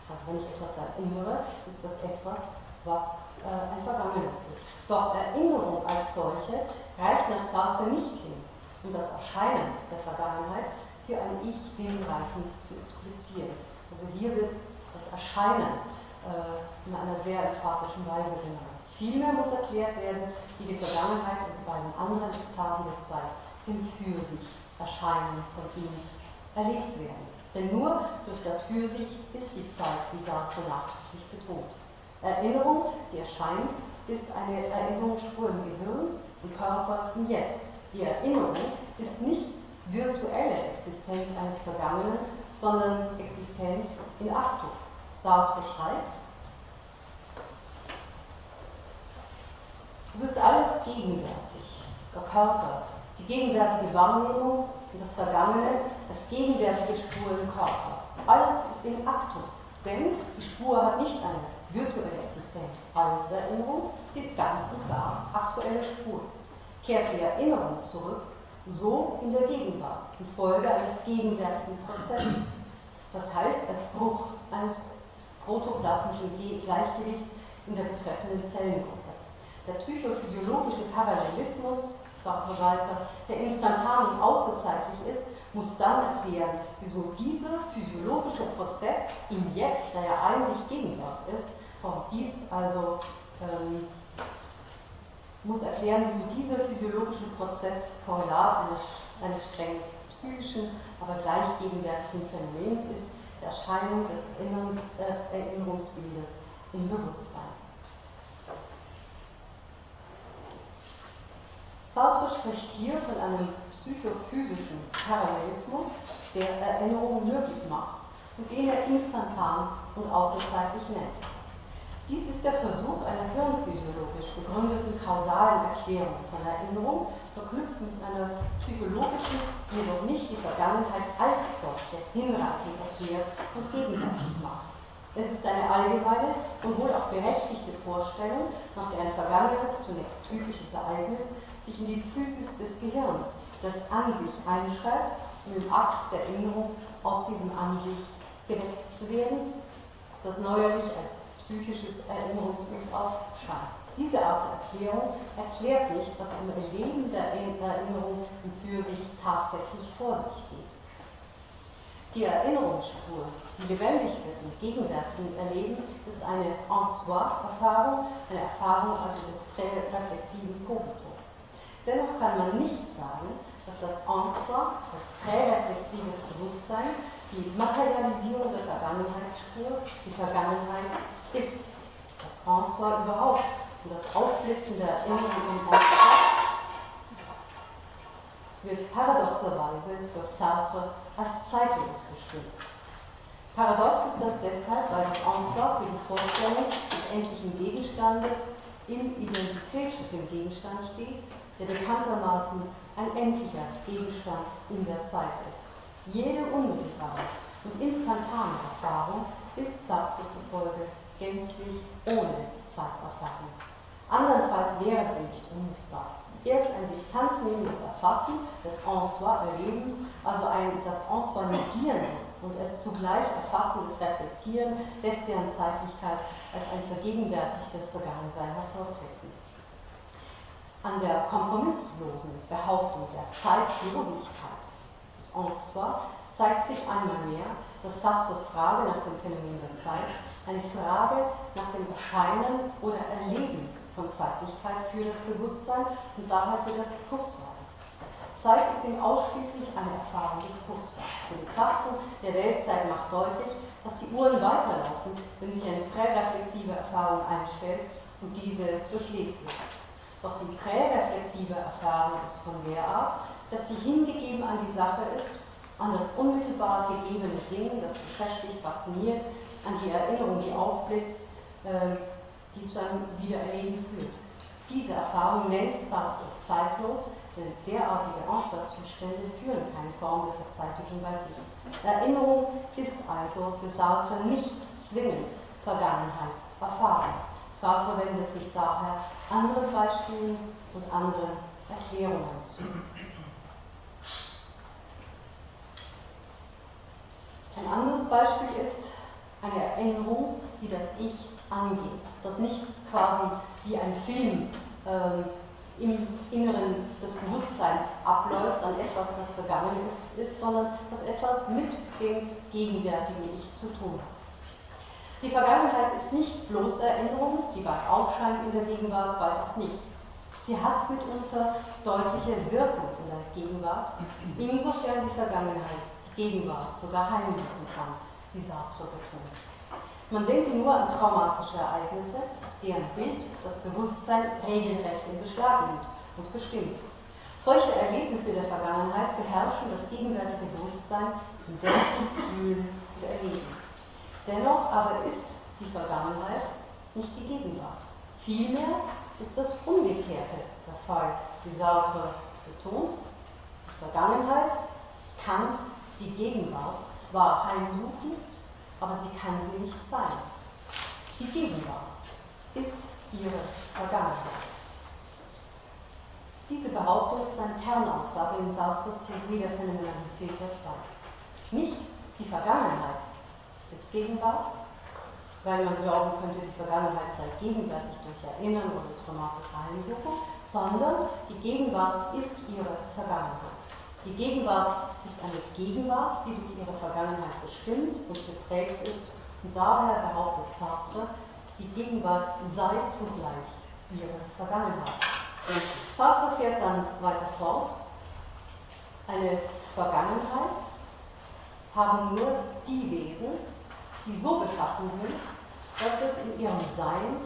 A: Also wenn ich etwas erinnere, ist das etwas, was äh, ein Vergangenes ist. Doch Erinnerung als solche reicht nach Sartre nicht hin, um das Erscheinen der Vergangenheit für ein Ich hinreichend zu explizieren. Also hier wird das Erscheinen äh, in einer sehr emphatischen Weise genannt. Vielmehr muss erklärt werden, wie die Vergangenheit und die beiden anderen Ekstasen der Zeit dem Für sich Erscheinen von ihm erlebt werden. Denn nur durch das Für sich ist die Zeit, wie Sartre nachdrücklich betont. Erinnerung, die erscheint, ist eine Erinnerungsspur im Gehirn, im Körper, im Jetzt. Die Erinnerung ist nicht virtuelle Existenz eines Vergangenen, sondern Existenz in Achtung. Sartre schreibt, es ist alles gegenwärtig, der Körper, die gegenwärtige Wahrnehmung und das Vergangene, das gegenwärtige Spur im Körper. Alles ist in Aktung, denn die Spur hat nicht eine virtuelle Existenz als Erinnerung, sie ist ganz und gar aktuelle Spur. Kehrt die Erinnerung zurück, so in der Gegenwart, infolge eines gegenwärtigen Prozesses. Das heißt, als Bruch eines protoplasmischen Gleichgewichts in der betreffenden Zellengruppe. Der psychophysiologische Parallelismus, weiter, der instantan und außerzeitlich ist, muss dann erklären, wieso dieser physiologische Prozess im Jetzt, der ja eigentlich Gegenwart ist, auch dies also ähm, muss erklären, wieso dieser physiologische Prozess Korrelat eines, eines streng psychischen, aber gleich gegenwärtigen Phänomens ist, der Erscheinung des äh, Erinnerungsbildes im Bewusstsein. Sartre spricht hier von einem psychophysischen Parallelismus, der Erinnerung möglich macht und den er instantan und außerzeitlich nennt. Dies ist der Versuch einer hirnphysiologisch begründeten kausalen Erklärung von Erinnerung, verknüpft mit einer psychologischen, jedoch nicht die Vergangenheit als solche hinreichend erklärt und gegenwärtig macht. Es ist eine allgemeine und wohl auch berechtigte Vorstellung, nach der ein vergangenes, zunächst psychisches Ereignis sich in die Physis des Gehirns, das an sich einschreibt um im Akt der Erinnerung aus diesem An sich geweckt zu werden, das neuerlich als psychisches Erinnerungsbild aufscheint. Diese Art der Erklärung erklärt nicht, was im Erleben der Erinnerung für sich tatsächlich vor sich geht. Die Erinnerungsspur, die lebendig wird im gegenwärtigen Erleben, ist eine En-soi-Erfahrung, eine Erfahrung also des präreflexiven Kogito. Dennoch kann man nicht sagen, dass das En-soi, das präreflexives Bewusstsein, die Materialisierung der Vergangenheitsspur, die Vergangenheit ist. Das En-soi überhaupt und das Aufblitzen der Erinnerung im En-soi wird paradoxerweise durch Sartre als zeitlos bestimmt. Paradox ist das deshalb, weil das En-soi für die Vorstellung des endlichen Gegenstandes in Identität mit dem Gegenstand steht, der bekanntermaßen ein endlicher Gegenstand in der Zeit ist. Jede unmittelbare und instantane Erfahrung ist Sartre zufolge gänzlich ohne Zeiterfahrung. Andernfalls wäre sie nicht unmittelbar. Erst ein distanznehmendes Erfassen des En-soi-Erlebens, also ein das En-soi negierendes und es zugleich erfassendes Reflektieren, lässt deren Zeitlichkeit als ein vergegenwärtigtes Vergangensein hervortreten. An der kompromisslosen Behauptung der Zeitlosigkeit des En-soi zeigt sich einmal mehr, dass Sartres Frage nach dem Phänomen der Zeit eine Frage nach dem Erscheinen oder Erleben von Zeitlichkeit für das Bewusstsein und daher für das Kurzwahr ist. Zeit ist ihm ausschließlich eine Erfahrung des Kurzwahr. Die Betrachtung der Weltzeit macht deutlich, dass die Uhren weiterlaufen, wenn sich eine präreflexive Erfahrung einstellt und diese durchlebt wird. Doch die präreflexive Erfahrung ist von der Art, dass sie hingegeben an die Sache ist, an das unmittelbar gegebene Ding, das beschäftigt, fasziniert, an die Erinnerung, die aufblitzt, äh, die zu einem Wiedererleben führt. Diese Erfahrung nennt Sartre zeitlos, denn derartige En-soi-Zustände führen keine Form der Verzeitigung bei sich. Erinnerung ist also für Sartre nicht zwingend Vergangenheitserfahrung. Sartre wendet sich daher anderen Beispielen und anderen Erklärungen zu. Ein anderes Beispiel ist eine Erinnerung, die das Ich angeht, das nicht quasi wie ein Film äh, im Inneren des Bewusstseins abläuft an etwas, das vergangen ist, ist, sondern das etwas mit dem gegenwärtigen Ich zu tun hat. Die Vergangenheit ist nicht bloß Erinnerung, die bald aufscheint in der Gegenwart, bald auch nicht. Sie hat mitunter deutliche Wirkung in der Gegenwart, insofern die Vergangenheit Gegenwart sogar heimsuchen kann, wie Sartre betont. Man denke nur an traumatische Ereignisse, deren Bild das Bewusstsein regelrecht in Beschlag nimmt und bestimmt. Solche Erlebnisse der Vergangenheit beherrschen das gegenwärtige Bewusstsein im Denken, Fühlen und Erleben. Dennoch aber ist die Vergangenheit nicht die Gegenwart. Vielmehr ist das Umgekehrte der Fall, wie Sartre betont. Die Vergangenheit kann die Gegenwart zwar heimsuchen, aber sie kann sie nicht sein. Die Gegenwart ist ihre Vergangenheit. Diese Behauptung ist eine Kernaussage in Sartres Theorie der Phänomenalität der Zeit. Nicht die Vergangenheit ist Gegenwart, weil man glauben könnte, die Vergangenheit sei gegenwärtig durch Erinnern oder traumatische Heimsuchung, sondern die Gegenwart ist ihre Vergangenheit. Die Gegenwart ist eine Gegenwart, die durch ihre Vergangenheit bestimmt und geprägt ist und daher behauptet Sartre, die Gegenwart sei zugleich ihre Vergangenheit. Und Sartre fährt dann weiter fort. Eine Vergangenheit haben nur die Wesen, die so beschaffen sind, dass es in ihrem Sein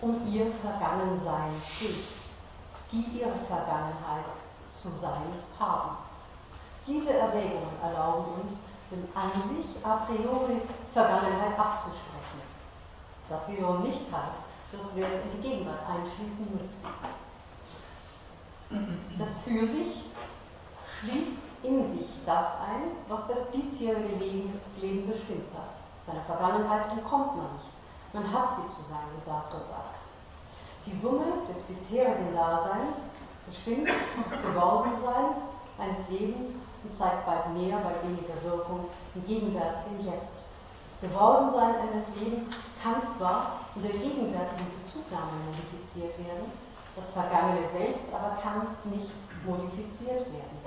A: um ihr Vergangensein geht, die ihre Vergangenheit zu sein haben. Diese Erwägungen erlauben uns, den an sich a priori Vergangenheit abzusprechen. Das wiederum nicht heißt, dass wir es in die Gegenwart einschließen müssen. Das für sich schließt in sich das ein, was das bisherige Leben, Leben bestimmt hat. Seiner Vergangenheit entkommt man nicht. Man hat sie zu sein, wie Sartre sagt. Die Summe des bisherigen Daseins bestimmt das Gewordensein eines Lebens und zeigt bald mehr, bald weniger Wirkung im gegenwärtigen Jetzt. Das Gewordensein eines Lebens kann zwar in der gegenwärtigen Bezugnahme modifiziert werden, das Vergangene selbst aber kann nicht modifiziert werden.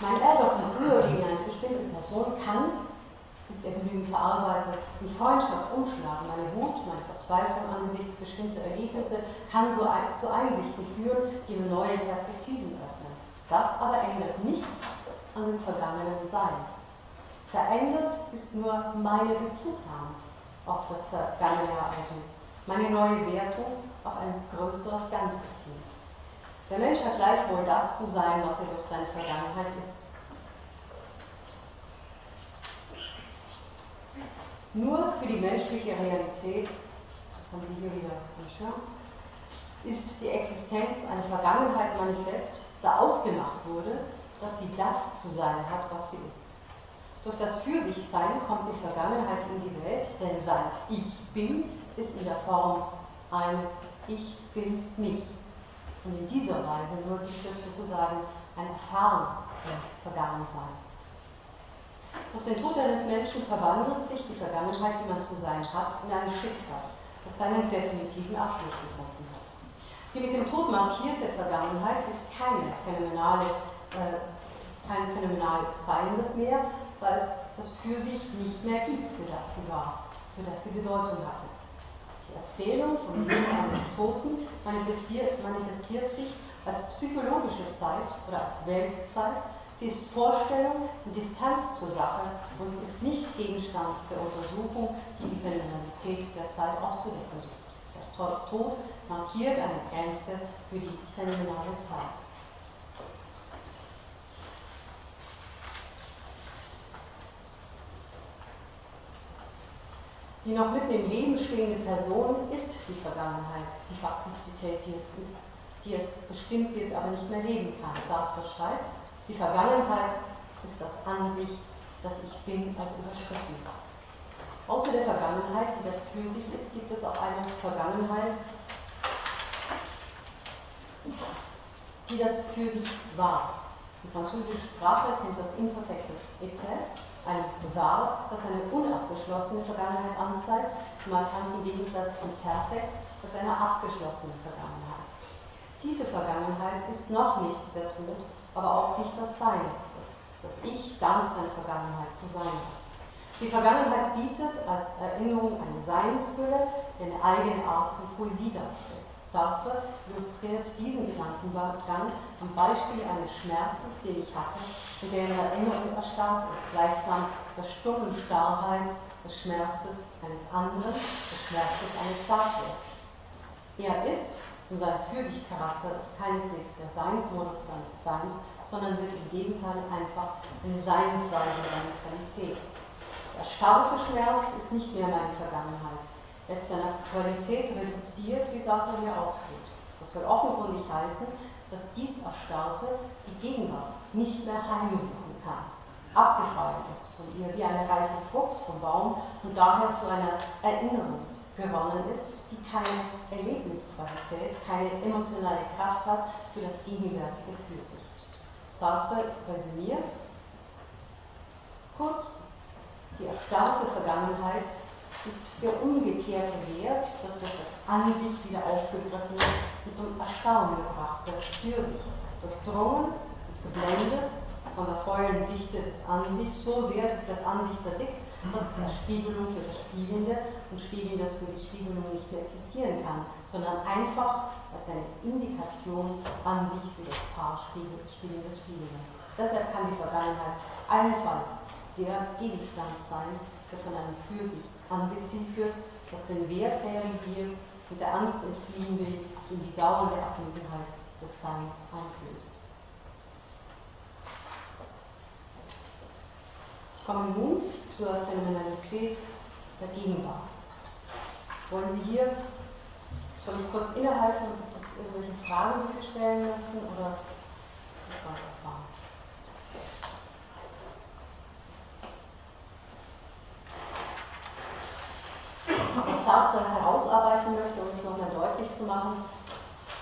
A: Mein Ärger von früher gegen eine bestimmte Person kann, ist er genügend verarbeitet, in Freundschaft umschlagen. Meine Wut, meine Verzweiflung angesichts bestimmter Erlebnisse kann so ein, zu Einsichten führen, die mir neue Perspektiven öffnen. Das aber ändert nichts an dem vergangenen Sein. Verändert ist nur meine Bezugnahme auf das vergangene Ereignis, meine neue Wertung auf ein größeres Ganzes hin. Der Mensch hat gleichwohl das zu sein, was er durch seine Vergangenheit ist. Nur für die menschliche Realität, das haben Sie hier wieder am ist die Existenz einer Vergangenheit manifest, da ausgemacht wurde, dass sie das zu sein hat, was sie ist. Durch das Für-sich-Sein kommt die Vergangenheit in die Welt, denn sein Ich Bin ist in der Form eines Ich Bin nicht. Und in dieser Weise nur gibt es sozusagen ein Erfahren im Vergangensein. Durch den Tod eines Menschen verwandelt sich die Vergangenheit, die man zu sein hat, in ein Schicksal, das seinen definitiven Abschluss gefunden hat. Die mit dem Tod markierte Vergangenheit ist keine phänomenale, äh, ist kein phänomenales Seiendes mehr, weil es das für sich nicht mehr gibt, für das sie war, für das sie Bedeutung hatte. Erzählung vom Leben eines Toten manifestiert, manifestiert sich als psychologische Zeit oder als Weltzeit. Sie ist Vorstellung und Distanz zur Sache und ist nicht Gegenstand der Untersuchung, die die Phänomenalität der Zeit aufzudecken sucht. Tod markiert eine Grenze für die phänomenale Zeit. Die noch mitten im Leben stehende Person ist die Vergangenheit, die Faktizität, die es ist, die es bestimmt, die es aber nicht mehr leben kann. Sartre schreibt, die Vergangenheit ist das an sich, das Ich Bin als überschritten. Außer der Vergangenheit, die das für sich ist, gibt es auch eine Vergangenheit, die das für sich war. Die französische Sprache kennt das Imperfektes était, ein war, das eine unabgeschlossene Vergangenheit anzeigt, markant im Gegensatz zum Perfekt, das eine abgeschlossene Vergangenheit. Diese Vergangenheit ist noch nicht der Tod, aber auch nicht das Sein, das, das Ich ganz seine Vergangenheit zu sein hat. Die Vergangenheit bietet als Erinnerung eine Seinsfülle, eine eigene Art von Poesie darstellt. Sartre illustriert diesen Gedankengang am Beispiel eines Schmerzes, den ich hatte, zu der in Erinnerung erstarrt ist, gleichsam der stummen Starrheit des Schmerzes eines anderen, des Schmerzes eines Statue. Er ist, und sein Für-sich-Charakter ist keineswegs der Seinsmodus seines Seins, sondern wird im Gegenteil einfach eine Seinsweise oder eine Qualität. Der starke Schmerz ist nicht mehr meine Vergangenheit es zu einer Qualität reduziert, wie Sartre hier ausführt. Das soll offenkundig heißen, dass dies Erstarrte die Gegenwart nicht mehr heimsuchen kann, abgefallen ist von ihr wie eine reife Frucht vom Baum und daher zu einer Erinnerung gewonnen ist, die keine Erlebnisqualität, keine emotionale Kraft hat für das gegenwärtige Fürsicht. Sartre resümiert, kurz, die erstarrte Vergangenheit ist der umgekehrte Wert, das durch das An sich wieder aufgegriffene und zum Erstaunen gebrachte für sich, durchdrungen und geblendet von der vollen Dichte des Ansichts, so sehr das Ansicht verdickt, dass der Spiegelung für das Spiegelnde und Spiegeln, das für die Spiegelung nicht mehr existieren kann, sondern einfach als eine Indikation an sich für das Paar Spiegel, Spiegeln des Spiegelnden. Deshalb kann die Vergangenheit allenfalls der Gegenstand sein, der von einem für sich Anbeziehen führt, das den Wert realisiert und der Angst entfliehen will, in die dauernde Abwesenheit des Seins einflößt. Ich komme nun zur Phänomenalität der Gegenwart. Wollen Sie hier, soll ich kurz innehalten gibt es irgendwelche Fragen, die Sie stellen möchten oder Sartre herausarbeiten möchte, um es nochmal deutlich zu machen,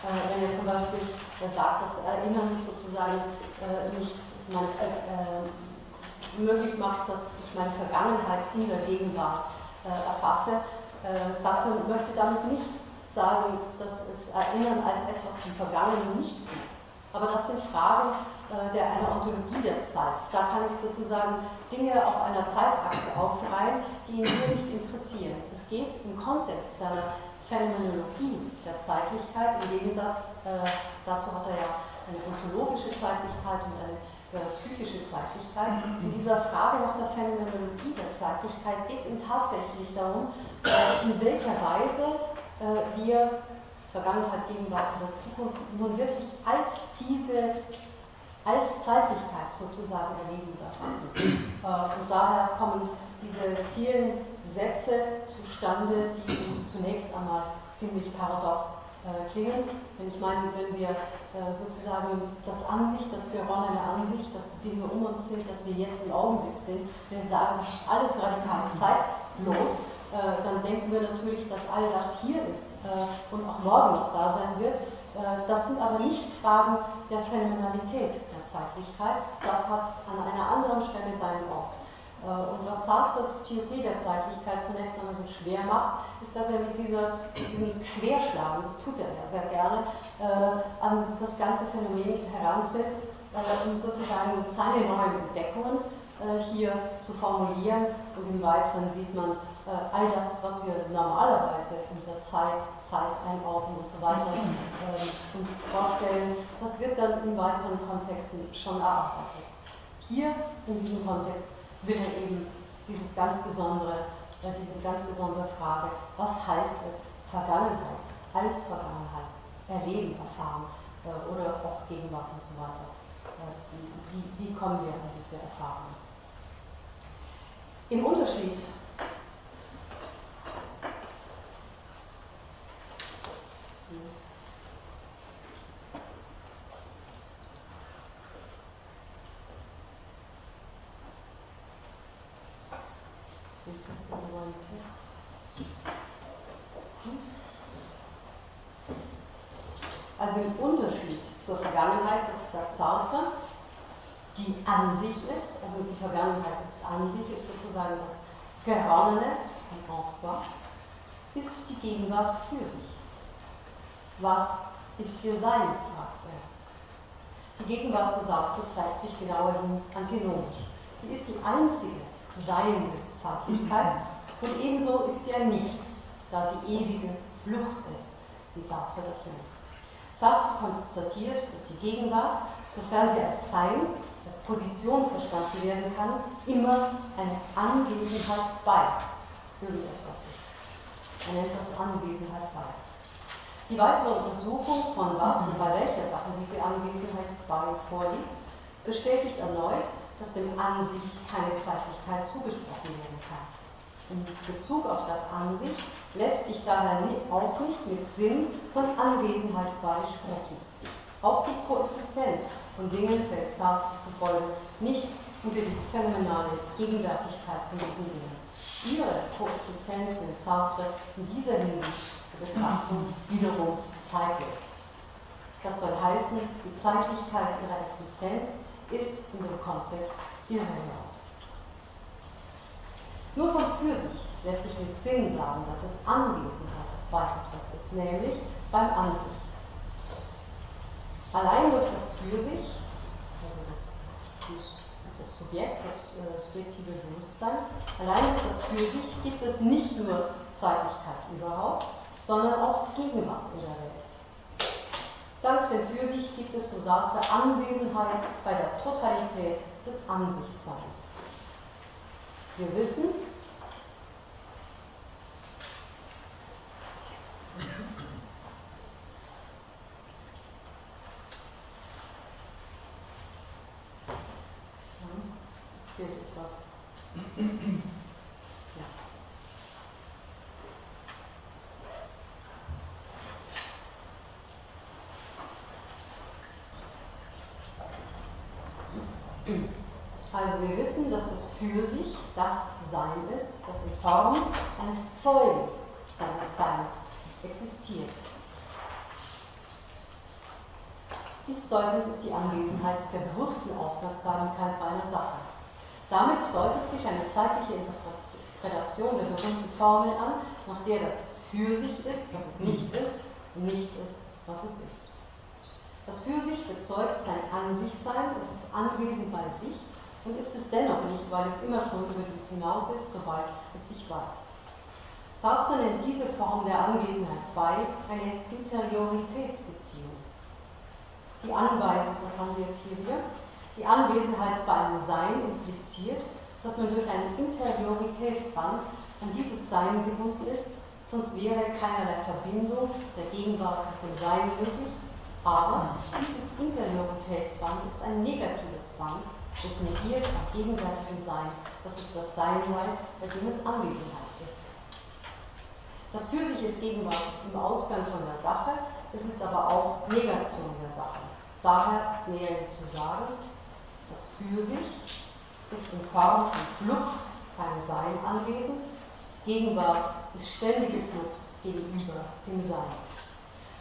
A: Äh, wenn er zum Beispiel sagt, dass Erinnern sozusagen nicht mein, möglich macht, dass ich meine Vergangenheit in der Gegenwart erfasse. Sartre möchte damit nicht sagen, dass es Erinnern als etwas vom Vergangenen nicht gibt. Aber das sind Fragen äh, der einer Ontologie der Zeit. Da kann ich sozusagen Dinge auf einer Zeitachse aufreihen, die ihn hier nicht interessieren. Es geht im Kontext seiner Phänomenologie der Zeitlichkeit, im Gegensatz, äh, dazu hat er ja eine ontologische Zeitlichkeit und eine äh, psychische Zeitlichkeit. In dieser Frage nach der Phänomenologie der Zeitlichkeit geht es ihm tatsächlich darum, äh, in welcher Weise wir Vergangenheit, Gegenwart oder Zukunft nun wirklich als diese, als Zeitlichkeit sozusagen erleben und erfassen. Äh, und daher kommen diese vielen Sätze zustande, die uns zunächst einmal ziemlich paradox äh, klingen. Wenn ich meine, wenn wir äh, sozusagen das Ansicht, das geronnene Ansicht, dass die Dinge um uns sind, dass wir jetzt im Augenblick sind, wenn wir sagen, alles radikal zeitlos, dann denken wir natürlich, dass all das hier ist äh, und auch morgen noch da sein wird. Äh, das sind aber nicht Fragen der Phänomenalität der Zeitlichkeit. Das hat an einer anderen Stelle seinen Ort. Und was Sartres Theorie der Zeitlichkeit zunächst einmal so schwer macht, ist, dass er mit, dieser, mit Querschlagen, das tut er ja sehr gerne, an das ganze Phänomen herantritt, um sozusagen seine neuen Entdeckungen hier zu formulieren. Und im Weiteren sieht man äh, all das, was wir normalerweise unter Zeit, Zeit einordnen und so weiter äh, uns vorstellen, das wird dann in weiteren Kontexten schon erarbeitet. Hier in diesem Kontext wird er eben dieses ganz besondere, äh, diese ganz besondere Frage, was heißt es, Vergangenheit, als Vergangenheit, erleben, erfahren äh, oder auch Gegenwart und so weiter. Äh, wie, wie kommen wir an diese Erfahrung? Im Unterschied Also im Unterschied zur Vergangenheit, sagt Sartre, die an sich ist, also die Vergangenheit ist an sich, ist sozusagen das Geronnene, en soi, ist die Gegenwart für sich. Was ist ihr Sein, fragt er. Die Gegenwart, so Sartre, zeigt sich genauerhin antinomisch. Sie ist die einzige seiende Zeitlichkeit und ebenso ist sie ein Nichts, da sie ewige Flucht ist, wie Sartre das nennt. Sartre konstatiert, dass die Gegenwart, sofern sie als Sein, als Position verstanden werden kann, immer eine Anwesenheit bei irgendetwas ist. Er nennt das Anwesenheit bei. Die weitere Untersuchung von was und bei welcher Sache diese Anwesenheit bei vorliegt, bestätigt erneut, dass dem An sich keine Zeitlichkeit zugesprochen werden kann. In Bezug auf das An sich lässt sich daher auch nicht mit Sinn von Anwesenheit beisprechen. Auch die Koexistenz von Dingen fällt Sartre zufolge nicht unter die phänomenale Gegenwärtigkeit von diesen Dingen. Ihre Koexistenz nimmt Sartre in dieser Hinsicht Betrachtung wiederum zeitlos. Das soll heißen, die Zeitlichkeit ihrer Existenz ist in dem Kontext irrelevant. Nur von für sich lässt sich mit Sinn sagen, dass es Anwesenheit bei etwas ist, nämlich beim Ansicht. Allein durch das für sich, also das, das Subjekt, das äh, subjektive Bewusstsein, allein durch das für sich gibt es nicht nur Zeitlichkeit überhaupt, sondern auch Gegenwart in der Welt. Dank der Fürsicht gibt es, so Sartre, Anwesenheit bei der Totalität des Ansichtseins. Wir wissen, fehlt etwas. Also wir wissen, dass das für sich das Sein ist, das in Form eines Zeugens seines Seins existiert. Dieses Zeugnis ist die Anwesenheit der bewussten Aufmerksamkeit bei einer Sache. Damit deutet sich eine zeitliche Interpretation der berühmten Formel an, nach der das für sich ist, was es nicht ist, nicht ist, was es ist. Das für sich bezeugt sein An sich sein, es ist anwesend bei sich und ist es dennoch nicht, weil es immer schon über dies hinaus ist, sobald es sich weiß. Sartre nennt diese Form der Anwesenheit bei eine Interioritätsbeziehung. Die Anweisung, das haben Sie jetzt hier wieder, die Anwesenheit bei einem Sein impliziert, dass man durch ein Interioritätsband an dieses Sein gebunden ist, sonst wäre keinerlei Verbindung der Gegenwart mit dem Sein möglich. Aber dieses Interioritätsband ist ein negatives Band, das negiert am gegenwärtigen Sein, dass es das Sein sei, bei dem es Anwesenheit ist. Das für sich ist Gegenwart im Ausgang von der Sache, es ist aber auch Negation der Sache. Daher ist näher zu sagen, das für sich ist in Form von Flucht beim Sein anwesend, Gegenwart ist ständige Flucht gegenüber dem Sein.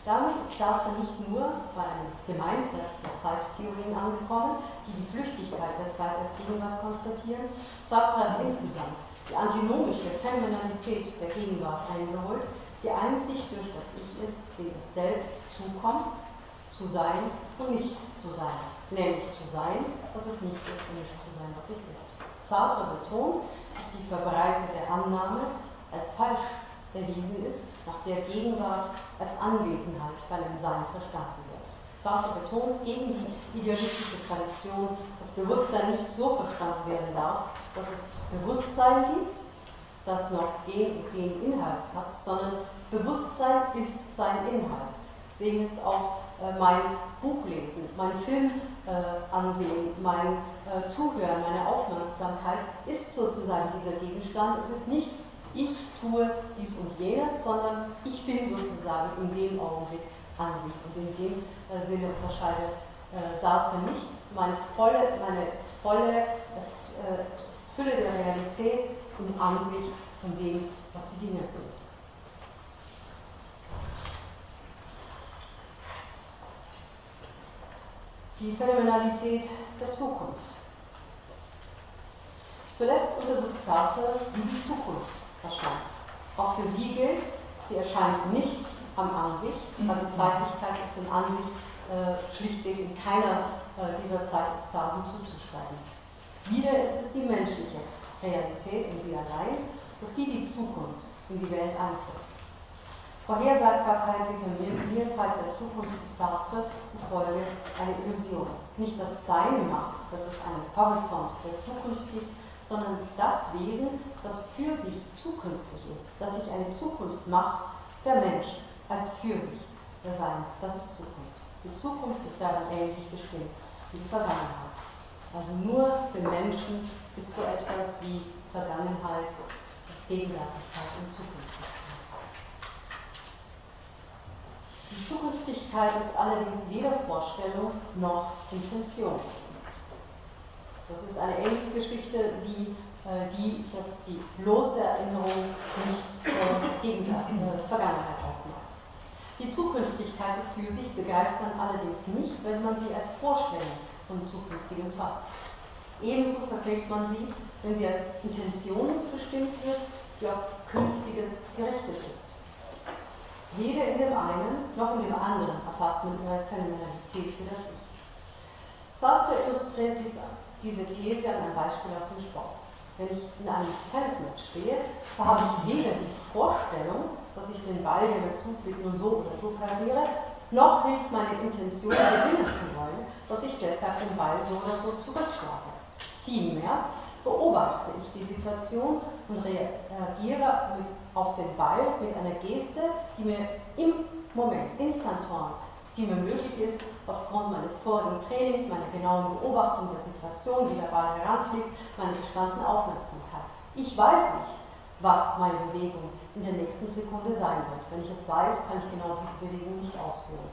A: Damit ist Sartre nicht nur bei einem Gemeinplatz der Zeittheorien angekommen, die die Flüchtigkeit der Zeit als Gegenwart konstatieren, Sartre hat insgesamt die antinomische Phänomenalität der Gegenwart eingeholt, die einzig durch das Ich ist, dem es selbst zukommt, zu sein und nicht zu sein, nämlich zu sein, was es nicht ist und nicht zu sein, was es ist. Sartre betont, dass die verbreitete Annahme als falsch erwiesen ist, nach der Gegenwart als Anwesenheit bei dem Sein verstanden wird. Sartre betont gegen die idealistische Tradition, dass Bewusstsein nicht so verstanden werden darf, dass es Bewusstsein gibt, das noch den den Inhalt hat, sondern Bewusstsein ist sein Inhalt. Deswegen ist auch äh, mein Buchlesen, mein Film äh, ansehen, mein äh, Zuhören, meine Aufmerksamkeit ist sozusagen dieser Gegenstand. Es ist nicht ich tue dies und jenes, sondern ich bin sozusagen in dem Augenblick an sich. Und in dem äh, Sinne unterscheidet äh, Sartre nicht meine volle, meine volle äh, Fülle der Realität und Ansicht von dem, was die Dinge sind. Die Phänomenalität der Zukunft. Zuletzt untersucht Sartre, die Zukunft erscheint. Auch für sie gilt, sie erscheint nicht am Ansicht, also Zeitlichkeit ist in Ansicht äh, schlichtweg in keiner äh, dieser Zeitextasen zuzuschreiben. Wieder ist es die menschliche Realität in sie allein, durch die die Zukunft in die Welt eintritt. Vorhersagbarkeit, Determiniertheit der Zukunft ist Sartre zufolge eine Illusion. Nicht das Sein macht, dass es einen Horizont der Zukunft gibt, sondern das Wesen, das für sich zukünftig ist, das sich eine Zukunft macht, der Mensch als für sich der Sein. Das ist Zukunft. Die Zukunft ist darin ähnlich bestimmt wie die Vergangenheit. Also nur für Menschen ist so etwas wie Vergangenheit, Gegenwärtigkeit und Zukünftigkeit. Die Zukünftigkeit ist allerdings weder Vorstellung noch Intention. Das ist eine ähnliche Geschichte wie äh, die, dass die bloße Erinnerung nicht äh, Gegenwart, äh, Vergangenheit ausmacht. Die Zukünftigkeit des sich begreift man allerdings nicht, wenn man sie als Vorstellung von Zukünftigem fasst. Ebenso verfällt man sie, wenn sie als Intention bestimmt wird, die auf Künftiges gerichtet ist. Weder in dem einen noch in dem anderen erfasst man ihre Phänomenalität für das Ich. Sartre illustriert dies diese These an einem Beispiel aus dem Sport. Wenn ich in einem Tennismatch stehe, so habe ich weder die Vorstellung, dass ich den Ball, der mir zufliegt, nun so oder so pariere, noch hilft meine Intention, gewinnen zu wollen, dass ich deshalb den Ball so oder so zurückschlage. Vielmehr beobachte ich die Situation und reagiere auf den Ball mit einer Geste, die mir im Moment, instantan, die mir möglich ist, aufgrund meines vorigen Trainings, meiner genauen Beobachtung der Situation, wie der Ball heranfliegt, meiner gespannten Aufmerksamkeit. Ich weiß nicht, was meine Bewegung in der nächsten Sekunde sein wird. Wenn ich es weiß, kann ich genau diese Bewegung nicht ausführen.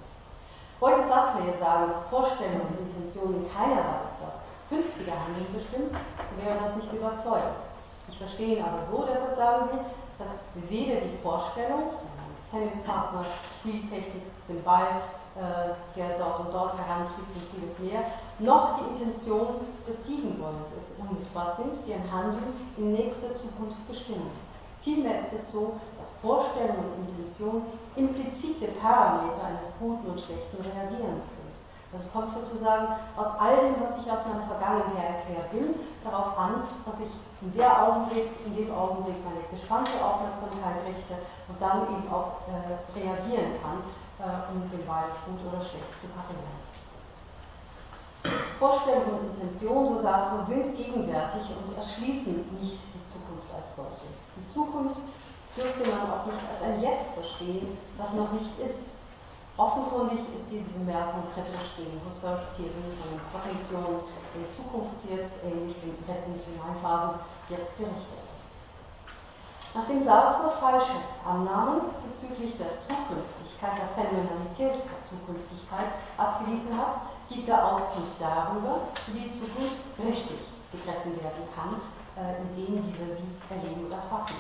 A: Wollte Sartre jetzt sagen, dass Vorstellungen und Intentionen in keiner Weise das künftige Handeln bestimmt, so wäre das nicht überzeugend. Ich verstehe ihn aber so, dass er sagen will, dass weder die Vorstellung, Tennispartner, Spieltechnik, den Ball, der dort und dort herantritt und vieles mehr, noch die Intention des Siegenwollens ist unmittelbar sind, die ein Handeln in nächster Zukunft bestimmen. Vielmehr ist es so, dass Vorstellung und Intention implizite Parameter eines guten und schlechten Reagierens sind. Das kommt sozusagen aus all dem, was ich aus meiner Vergangenheit her bin, darauf an, dass ich in, der Augenblick, in dem Augenblick meine gespannte Aufmerksamkeit richte und dann eben auch äh, reagieren kann, äh, um Wald gut oder schlecht zu parieren. Vorstellung und Intention, so sagt er, sind gegenwärtig und erschließen nicht die Zukunft als solche. Die Zukunft dürfte man auch nicht als ein Jetzt verstehen, das noch nicht ist. Offenkundig ist diese Bemerkung kritisch gegen Husserls Theorie von den Prätensionen, den Zukunftsjetzt, ähnlich den prätensionalen Phasen, jetzt gerichtet. Nachdem Sartre falsche Annahmen bezüglich der Zukünftigkeit, der Phänomenalität der Zukünftigkeit abgewiesen hat, gibt er Auskunft darüber, wie die Zukunft richtig begriffen werden kann, äh, indem wir sie erleben oder fassen.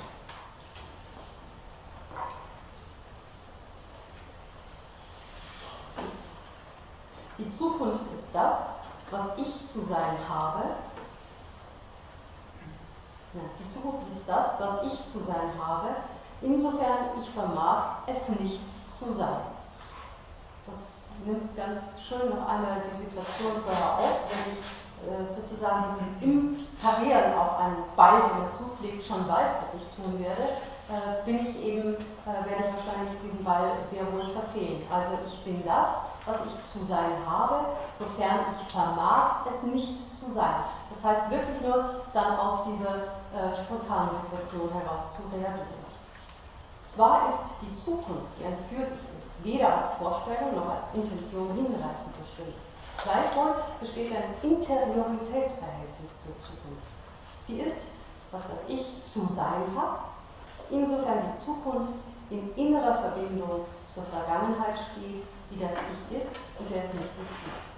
A: Die Zukunft ist das, was ich zu sein habe. Ja, die Zukunft ist das, was ich zu sein habe, insofern ich vermag, es nicht zu sein. Das nimmt ganz schön noch einmal die Situation vorher auf, wenn ich äh, sozusagen im Parieren auf einen Ball, der mir zufliegt, schon weiß, was ich tun werde, äh, bin ich eben, äh, werde ich wahrscheinlich diesen Ball sehr wohl verfehlen. Also ich bin das, was ich zu sein habe, sofern ich vermag, es nicht zu sein. Das heißt wirklich nur dann aus dieser spontanen Situation heraus zu reagieren. Zwar ist die Zukunft, die ein für sich ist, weder als Vorstellung noch als Intention hinreichend bestimmt. Gleichwohl besteht ein Interioritätsverhältnis zur Zukunft. Sie ist, was das Ich zu sein hat, insofern die Zukunft in innerer Verbindung zur Vergangenheit steht, wie das Ich ist und der es nicht ist.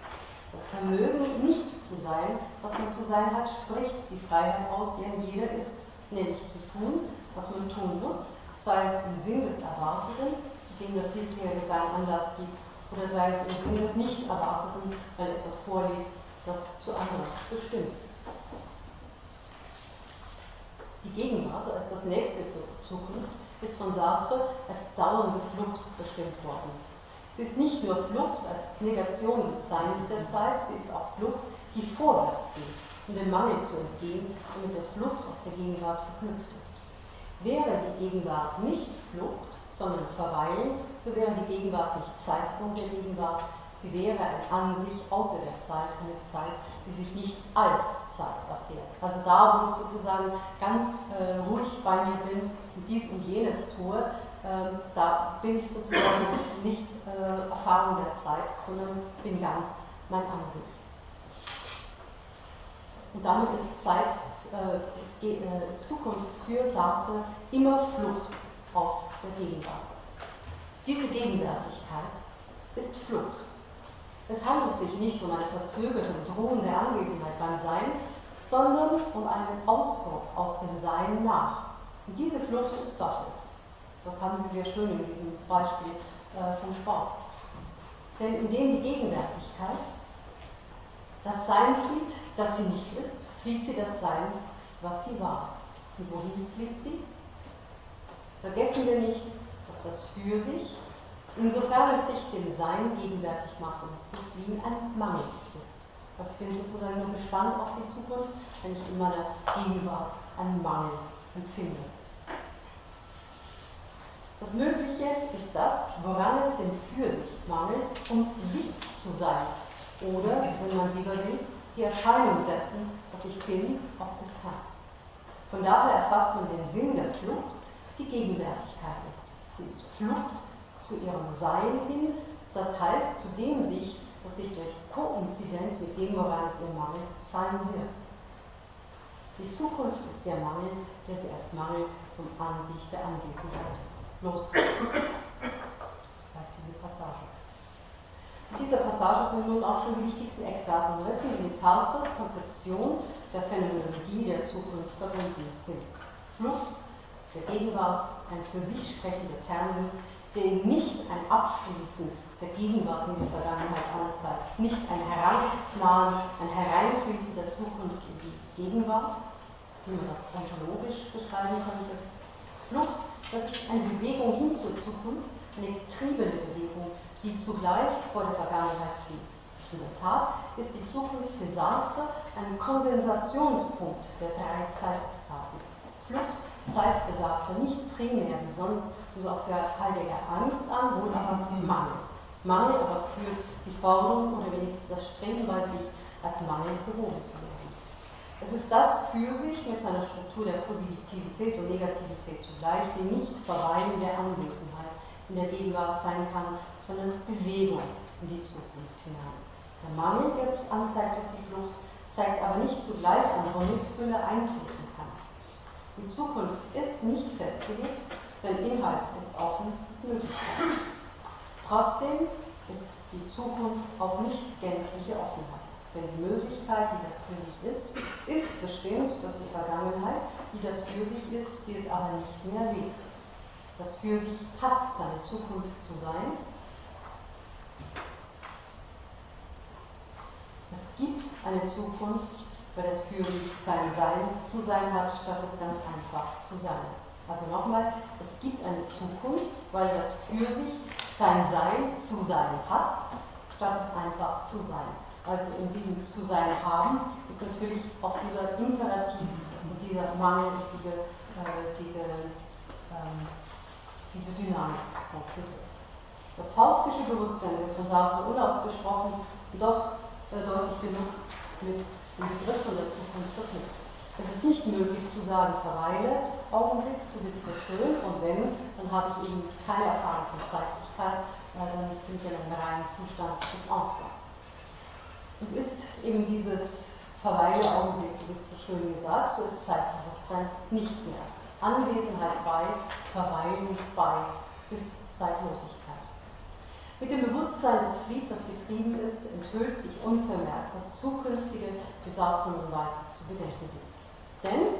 A: Das Vermögen, nicht zu sein, was man zu sein hat, spricht die Freiheit aus, die ein jeder ist, nämlich zu tun, was man tun muss, sei es im Sinn des Erwarteten, zu dem das bisherige Sein Anlass gibt, oder sei es im Sinn des Nicht-Erwarteten, weil etwas vorliegt, das zu anderen bestimmt. Die Gegenwart als das nächste Zukunft ist von Sartre als dauernde Flucht bestimmt worden. Sie ist nicht nur Flucht als Negation des Seins der Zeit, sie ist auch Flucht, die vorwärts geht, um dem Mangel zu entgehen und mit der Flucht aus der Gegenwart verknüpft ist. Wäre die Gegenwart nicht Flucht, sondern Verweilen, so wäre die Gegenwart nicht Zeitpunkt der Gegenwart, sie wäre ein An sich außer der Zeit, eine Zeit, die sich nicht als Zeit erfährt. Also da, wo ich sozusagen ganz äh, ruhig bei mir bin und dies und jenes tue, ähm, da bin ich sozusagen nicht äh, Erfahrung der Zeit, sondern bin ganz mein Ansicht. Und damit ist Zeit, äh, ist, äh, ist Zukunft für Sartre immer Flucht aus der Gegenwart. Diese Gegenwärtigkeit ist Flucht. Es handelt sich nicht um eine verzögerte drohende Anwesenheit beim Sein, sondern um einen Ausbruch aus dem Sein nach. Und diese Flucht ist doppelt. Das haben Sie sehr schön in diesem Beispiel äh, vom Sport. Denn indem die Gegenwärtigkeit das Sein flieht, das sie nicht ist, flieht sie das Sein, was sie war. Und wohin flieht sie? Vergessen wir nicht, dass das für sich, insofern es sich dem Sein gegenwärtig macht, um es zu fliehen, ein Mangel ist. Ich bin sozusagen nur gespannt auf die Zukunft, wenn ich in meiner Gegenwart einen Mangel empfinde. Das Mögliche ist das, woran es dem für sich mangelt, um sich zu sein. Oder, wenn man lieber will, die Erscheinung dessen, was ich bin, auf Distanz. Von daher erfasst man den Sinn der Flucht, die Gegenwärtigkeit ist. Sie ist Flucht zu ihrem Sein hin, das heißt zu dem sich, das sich durch Koinzidenz mit dem, woran es ihr mangelt, sein wird. Die Zukunft ist der Mangel, der sie als Mangel von Ansicht der Anwesenheit loslässt. Schreibt diese Passage. Dieser Passage sind nun auch schon die wichtigsten Eckdaten dessen, die mit Sartres Konzeption der Phänomenologie der Zukunft verbunden sind. Flucht der Gegenwart, ein für sich sprechender Terminus, der nicht ein Abschließen der Gegenwart in die Vergangenheit anzeigt, nicht ein Herannahen, ein Hereinfließen der Zukunft in die Gegenwart, wie man das ontologisch beschreiben könnte. Flucht, das ist eine Bewegung hin zur Zukunft, eine getriebene Bewegung, die zugleich vor der Vergangenheit fliegt. In der Tat ist die Zukunft für Sartre ein Kondensationspunkt der drei Zeitekstasen. Flucht zeigt für Sartre nicht primär wie sonst so auch für Heidegger Angst an, wohl aber Mangel. Mangel aber für die Forderung oder wenigstens das Streben bei sich als Mangel behoben zu werden. Es ist das für sich mit seiner Struktur der Positivität und Negativität zugleich, die nicht Verweilen der Anwesenheit in der Gegenwart sein kann, sondern Bewegung in die Zukunft hinein. Der Mangel, der sich anzeigt durch die Flucht, zeigt aber nicht zugleich an Mitfülle eintreten kann. Die Zukunft ist nicht festgelegt, sein Inhalt ist offen, ist möglich. Trotzdem ist die Zukunft auch nicht gänzliche Offenheit. Denn die Möglichkeit, die das für sich ist, ist bestimmt durch die Vergangenheit, die das für sich ist, die es aber nicht mehr lebt. Das für sich hat seine Zukunft zu sein, Es gibt eine Zukunft, weil das für sich sein Sein zu sein hat, statt es ganz einfach zu sein. Also nochmal, es gibt eine Zukunft, weil das für sich sein Sein zu sein hat, statt es einfach zu sein. Also in diesem zu sein haben ist natürlich auch dieser Imperativ und dieser Mangel diese, äh, diese, ähm, diese Dynamik ausgedrückt. Das faustische Bewusstsein wird von Sartre unausgesprochen doch äh, deutlich genug mit dem Begriff von der Zukunft verknüpft. Es ist nicht möglich zu sagen, verweile, Augenblick, du bist so schön und wenn, dann habe ich eben keine Erfahrung von Zeitlichkeit, weil dann bin ich in einem reinen Zustand des Ausgangs. Und ist eben dieses Verweile, Augenblick, du bist so schön gesagt, so ist Zeitbewusstsein nicht mehr. Anwesenheit bei, Verweilen bei, ist Zeitlosigkeit. Mit dem Bewusstsein des Flied, das getrieben ist, enthüllt sich unvermerkt das zukünftige Gesagte und weiter zu bedenken gibt. Denn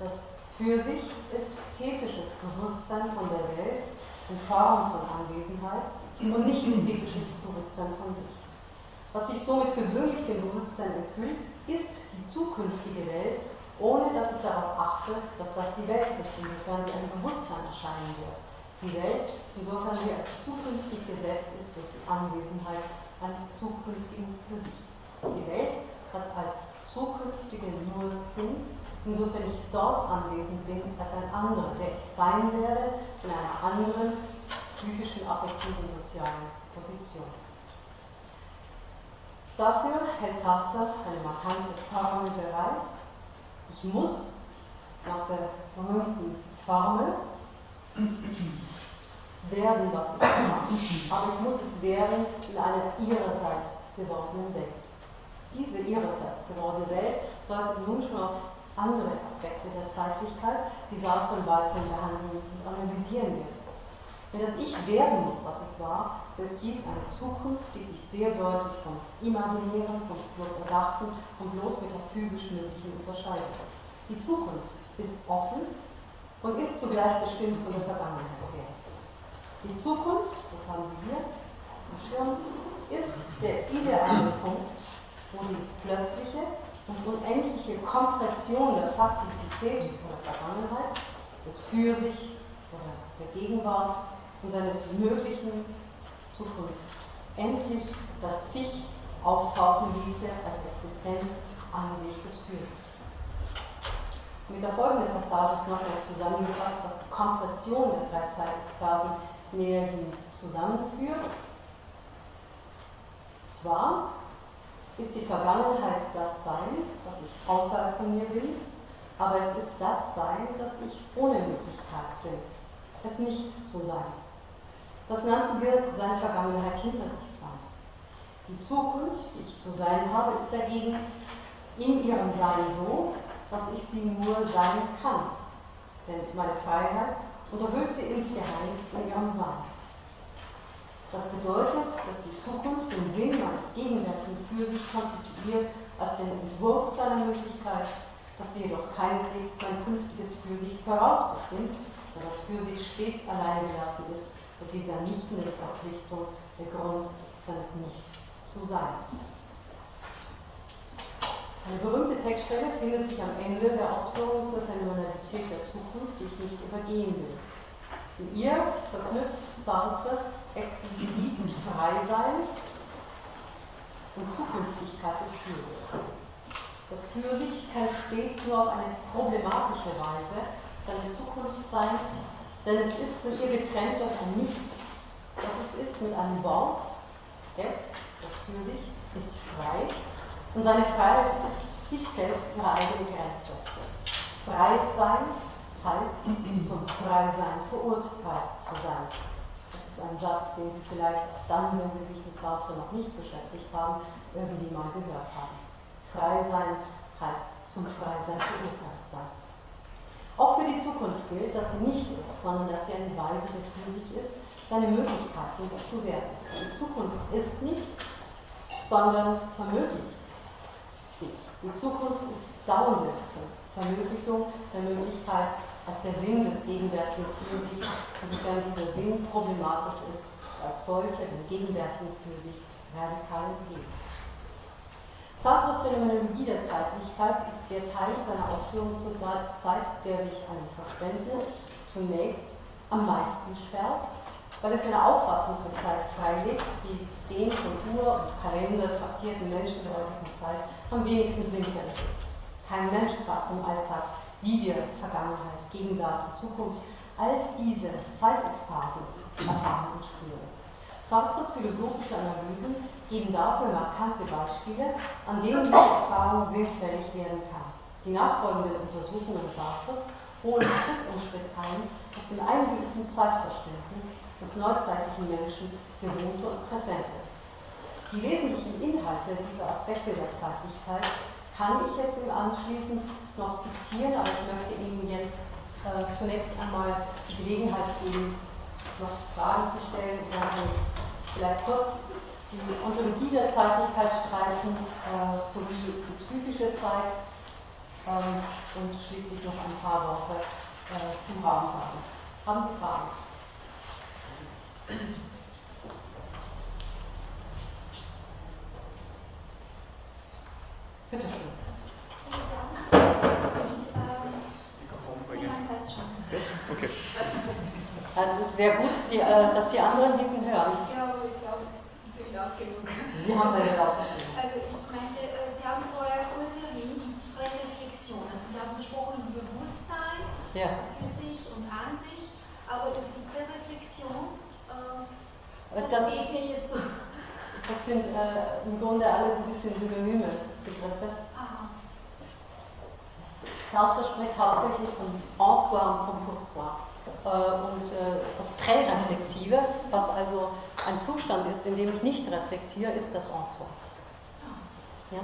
A: das für sich ist tätisches Bewusstsein von der Welt in Form von Anwesenheit und nicht tätisches Bewusstsein von sich. Was sich somit gewöhnlich dem Bewusstsein enthüllt, ist die zukünftige Welt, ohne dass es darauf achtet, dass das die Welt ist, insofern sie ein Bewusstsein erscheinen wird die Welt, insofern sie als zukünftig gesetzt ist durch die Anwesenheit eines zukünftigen für sich. Die Welt hat als zukünftige nur Sinn, insofern ich dort anwesend bin als ein anderer, der ich sein werde in einer anderen psychischen, affektiven, sozialen Position. Dafür hält Sartre eine markante Formel bereit. Ich muss nach der berühmten Formel werden, was ich mache. Aber ich muss es werden in einer ihrerseits gewordenen Welt. Diese ihrerseits gewordene Welt deutet nun schon auf andere Aspekte der Zeitlichkeit, die Sartre im weiteren behandeln und analysieren wird. Wenn das Ich werden muss, was es war, so ist dies eine Zukunft, die sich sehr deutlich vom Imaginären, vom bloß Erdachten, vom bloß metaphysisch Möglichen unterscheidet. Die Zukunft ist offen und ist zugleich bestimmt von der Vergangenheit her. Die Zukunft, das haben Sie hier im Schirm, ist der ideale Punkt, wo die plötzliche und unendliche Kompression der Faktizität oder Vergangenheit, des Für sich oder der Gegenwart und seines möglichen Zukunft endlich das Sich auftauchen ließe als Existenz an sich des Für sich. Mit der folgenden Passage ist nochmals zusammengefasst, was die Kompression der Freizeitextasen näherhin zusammenführt. Zwar ist die Vergangenheit das Sein, das ich außerhalb von mir bin, aber es ist das Sein, das ich ohne Möglichkeit bin, es nicht zu sein. Das nannten wir seine Vergangenheit hinter sich sein. Die Zukunft, die ich zu sein habe, ist dagegen in ihrem Sein so, dass ich sie nur sein kann. Denn meine Freiheit unterhöhlt sie insgeheim in ihrem Sein. Das bedeutet, dass die Zukunft den Sinn meines Gegenwärtigen für sich konstituiert als den Entwurf seiner Möglichkeit, dass sie jedoch keineswegs mein künftiges für sich vorausbestimmt, da das für sich stets allein gelassen ist und dieser nichtende Verpflichtung der Grund seines Nichts zu sein. Eine berühmte Textstelle findet sich am Ende der Ausführungen zur Phänomenalität der Zukunft, die ich nicht übergehen will. In ihr verknüpft Sartre explizit Freisein und Zukünftigkeit des Fürsicht. Das Fürsicht kann stets nur auf eine problematische Weise seine Zukunft sein, denn es ist von ihr getrennt ein Nichts, das es ist mit einem Wort, es, das Fürsicht, ist frei und seine Freiheit ist sich selbst ihre eigene Grenze. Frei sein heißt, zum Freisein verurteilt zu sein. Das ist ein Satz, den Sie vielleicht dann, wenn Sie sich mit Sartre noch nicht beschäftigt haben, irgendwie mal gehört haben. Frei sein heißt zum Freisein verurteilt sein. Auch für die Zukunft gilt, dass sie nicht ist, sondern dass sie eine Weise des sich ist, seine Möglichkeiten zu werden. Die Zukunft ist nicht, sondern vermöglicht sich. Die Zukunft ist dauernde Vermöglichung der Möglichkeit als der Sinn des gegenwärtigen sich, insofern dieser Sinn problematisch ist, als solcher dem gegenwärtigen sich radikal entgegen. Sartres Phänomenologie der Zeitlichkeit ist der Teil seiner Ausführungen zur Zeit, der sich einem Verständnis zunächst am meisten sperrt, weil es eine Auffassung von Zeit freilegt, die den von Uhr und Kalender traktierten Menschen der heutigen Zeit am wenigsten sinnfällig ist. Kein Mensch fragt im Alltag, wie wir Vergangenheit, Gegenwart und Zukunft als diese Zeitekstasen erfahren und spüren. Sartres philosophische Analysen geben dafür markante Beispiele, an denen diese Erfahrung sinnfällig werden kann. Die nachfolgenden Untersuchungen Sartres holen Schritt um Schritt ein, aus dem eingeübten Zeitverständnis des neuzeitlichen Menschen gewohnte und präsente ist. Die wesentlichen Inhalte dieser Aspekte der Zeitlichkeit kann ich jetzt im Anschließend noch skizzieren, aber ich möchte Ihnen jetzt äh, zunächst einmal die Gelegenheit geben, noch Fragen zu stellen. Kann ich vielleicht kurz die Ontologie der Zeitlichkeit streifen, äh, sowie die psychische Zeit ähm, und schließlich noch ein paar Worte äh, zum Raum sagen. Haben Sie Fragen? Bitte schön. Okay. Also es wäre gut, die, äh, dass die anderen hinten hören.
B: Ja, aber ich glaube, das ist nicht laut genug.
A: Sie haben es laut
B: Also ich meinte, äh, Sie haben vorher kurz erwähnt, die Reflexion. Also Sie haben gesprochen über Bewusstsein, ja. für sich und an sich, aber über die Präreflexion, äh, das, das geht mir jetzt so.
A: Das sind äh, im Grunde alles ein bisschen synonyme Begriffe. Aha. Spricht hauptsächlich von En-soi und von Pour-soi. Äh, und äh, das Präreflexive, was also ein Zustand ist, in dem ich nicht reflektiere, ist das En-soi. Ja?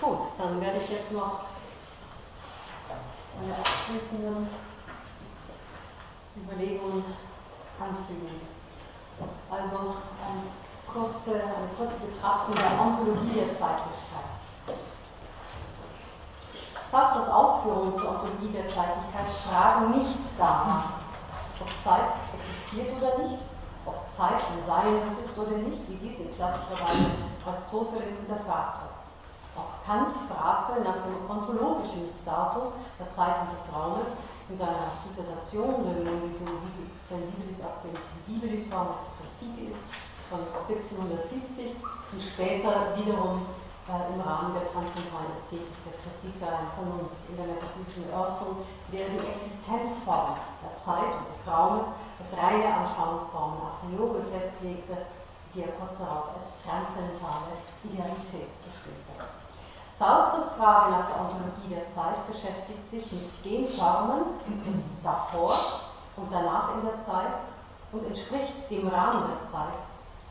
A: Gut, dann werde ich jetzt noch meine abschließenden Überlegungen anfügen. Also eine kurze, eine kurze Betrachtung der Ontologie der Zeitlichkeit. Sartres Ausführungen zur Ontologie der Zeitlichkeit fragen nicht danach, ob Zeit existiert oder nicht, ob Zeit ein Sein ist oder nicht, wie dies in klassischer Weise Aristoteles hinterfragt hat. Auch Kant fragte nach dem ontologischen Status der Zeit und des Raumes in seiner Dissertation Remundi Sensibilis Aspectibilis Forma Principiis von 1770 und später wiederum äh, im Rahmen der transzendentalen Ästhetik der Kritik der Vernunft in der metaphysischen Erörterung, der die Existenzform der Zeit und des Raumes als reine Anschauungsformen a priori festlegte, die er kurz darauf als transzendentale Idealität bestimmte. Sartres Frage nach der Ontologie der Zeit beschäftigt sich mit den Formen des davor und danach in der Zeit und entspricht dem Rahmen der Zeit,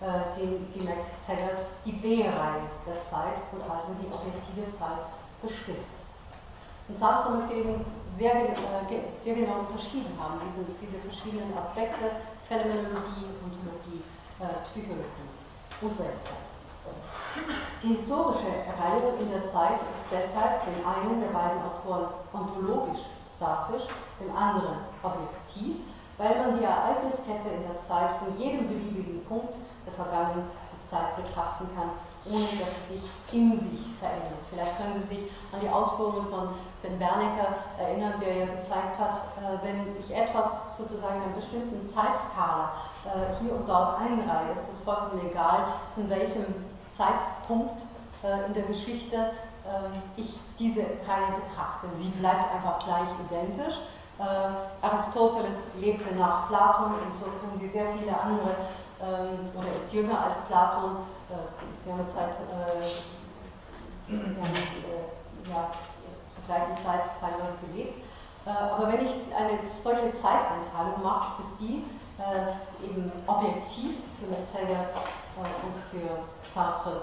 A: äh, den die McTaggart die B-Reihe der Zeit und also die objektive Zeit bestimmt. Und Sartre möchte eben sehr, äh, sehr genau unterschieden haben, diese, diese verschiedenen Aspekte, Phänomenologie, Ontologie, äh, Psychologie und Weltzeit. Die historische Reihung in der Zeit ist deshalb dem einen der beiden Autoren ontologisch statisch, dem anderen objektiv, weil man die Ereigniskette in der Zeit von jedem beliebigen Punkt der vergangenen Zeit betrachten kann, ohne dass sie sich in sich verändert. Vielleicht können Sie sich an die Ausführungen von Sven Bernecker erinnern, der ja gezeigt hat, äh, wenn ich etwas sozusagen in einer bestimmten Zeitskala äh, hier und dort einreihe, ist es vollkommen egal, von welchem Zeitpunkt äh, in der Geschichte ich diese Reihe betrachte. Sie bleibt einfach gleich identisch. Aristoteles lebte nach Platon und so können Sie sehr viele andere, oder ist jünger als Platon, äh, ist ja eine Zeit, äh, ist ja, äh, ja, zur gleichen Zeit teilweise gelebt. Äh, aber wenn ich eine solche Zeiteinteilung mache, ist die eben objektiv für Taylor und für Sartre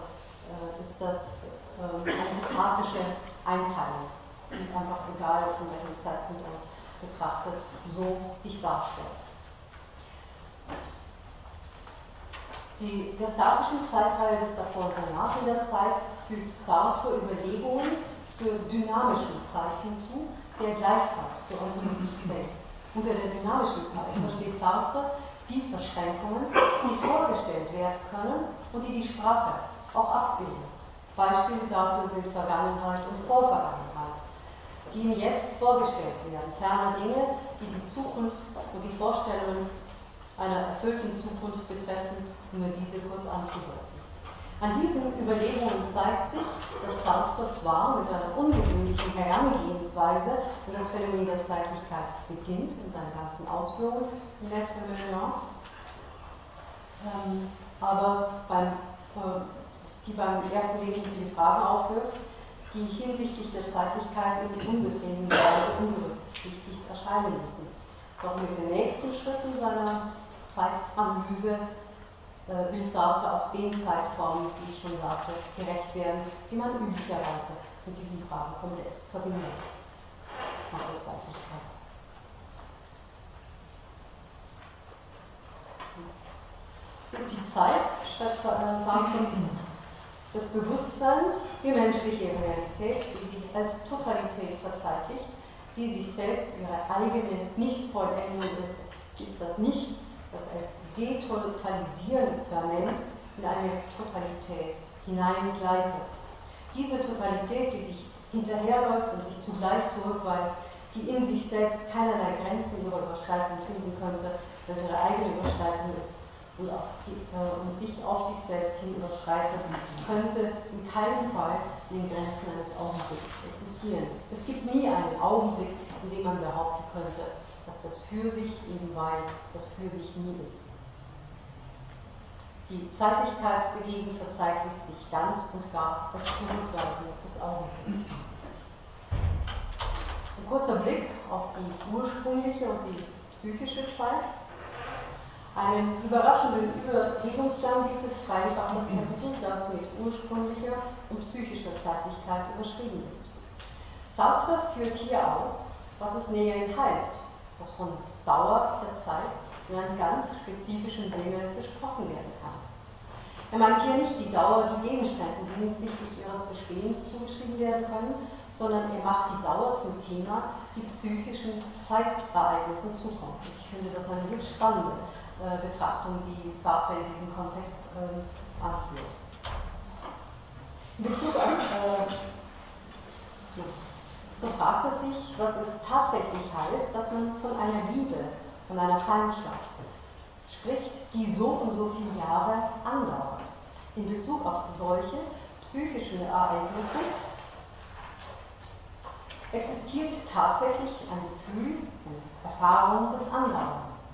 A: äh, ist das ähm, eine thematische Einteilung, die einfach egal von welchem Zeitpunkt aus betrachtet, so sich darstellt. Die, der statischen Zeitreihe des davor und danach in der Zeit fügt Sartre Überlegungen zur dynamischen Zeit hinzu, der gleichfalls zur Ontologie zählt. Unter der dynamischen Zeit versteht Sartre die Verschränkungen, die vorgestellt werden können und die die Sprache auch abbildet. Beispiele dafür sind Vergangenheit und Vorvergangenheit, die ihm jetzt vorgestellt werden. Ferner Dinge, die die Zukunft und die Vorstellungen einer erfüllten Zukunft betreffen, nur diese kurz anzudeuten. An diesen Überlegungen zeigt sich, dass Sartre zwar mit einer ungewöhnlichen Herangehensweise und das Phänomen der Zeitlichkeit beginnt in seinen ganzen Ausführungen in Lettre ähm, aber beim äh, die beim ersten Lesen viele Fragen aufwirft, die hinsichtlich der Zeitlichkeit in unbefriedigender Weise unberücksichtigt erscheinen müssen. Doch mit den nächsten Schritten seiner Zeitanalyse will Sartre auch den Zeitformen, wie ich schon sagte, gerecht werden, die man üblicherweise mit diesem Fragenkomplex verbindet. Nach der Zeitlichkeit. So ist die Zeit, schreibt Sartre, des Bewusstseins die menschliche Realität, die sich als Totalität verzeitlicht, die sich selbst ihre eigene Nichtvollendung ist. Sie ist das Nichts, das als detotalisierendes Ferment in eine Totalität hineingleitet. Diese Totalität, die sich hinterherläuft und sich zugleich zurückweist, die in sich selbst keinerlei Grenzen ihrer Überschreitung finden könnte, dass ihre eigene Überschreitung ist, und, die, äh, und sich auf sich selbst hin überschreitet, könnte in keinem Fall in den Grenzen eines Augenblicks existieren. Es gibt nie einen Augenblick, in dem man behaupten könnte, dass das für sich eben weil das für sich nie ist. Die Zeitlichkeit dagegen verzeichnet sich ganz und gar als Zurückweisung des Augenblicks. Ein kurzer Blick auf die ursprüngliche und die psychische Zeit einen überraschenden Überlegungsgang gibt es freilich auch das Kapitel, das mit ursprünglicher und psychischer Zeitlichkeit überschrieben ist. Sartre führt hier aus, was es näherhin heißt, dass von Dauer der Zeit in einem ganz spezifischen Sinne gesprochen werden kann. Er meint hier nicht die Dauer, die Gegenständen hinsichtlich ihres Bestehens zugeschrieben werden können, sondern er macht die Dauer zum Thema, die psychischen Zeitereignisse zukommt. Ich finde das eine höchst spannende äh, Betrachtung, die Sartre in diesem Kontext äh, anführt. In Bezug auf, äh, so fragt er sich, was es tatsächlich heißt, dass man von einer Liebe, von einer Feindschaft spricht, die so und so viele Jahre andauert. In Bezug auf solche psychischen Ereignisse existiert tatsächlich ein Gefühl, eine Erfahrung des Andauerns.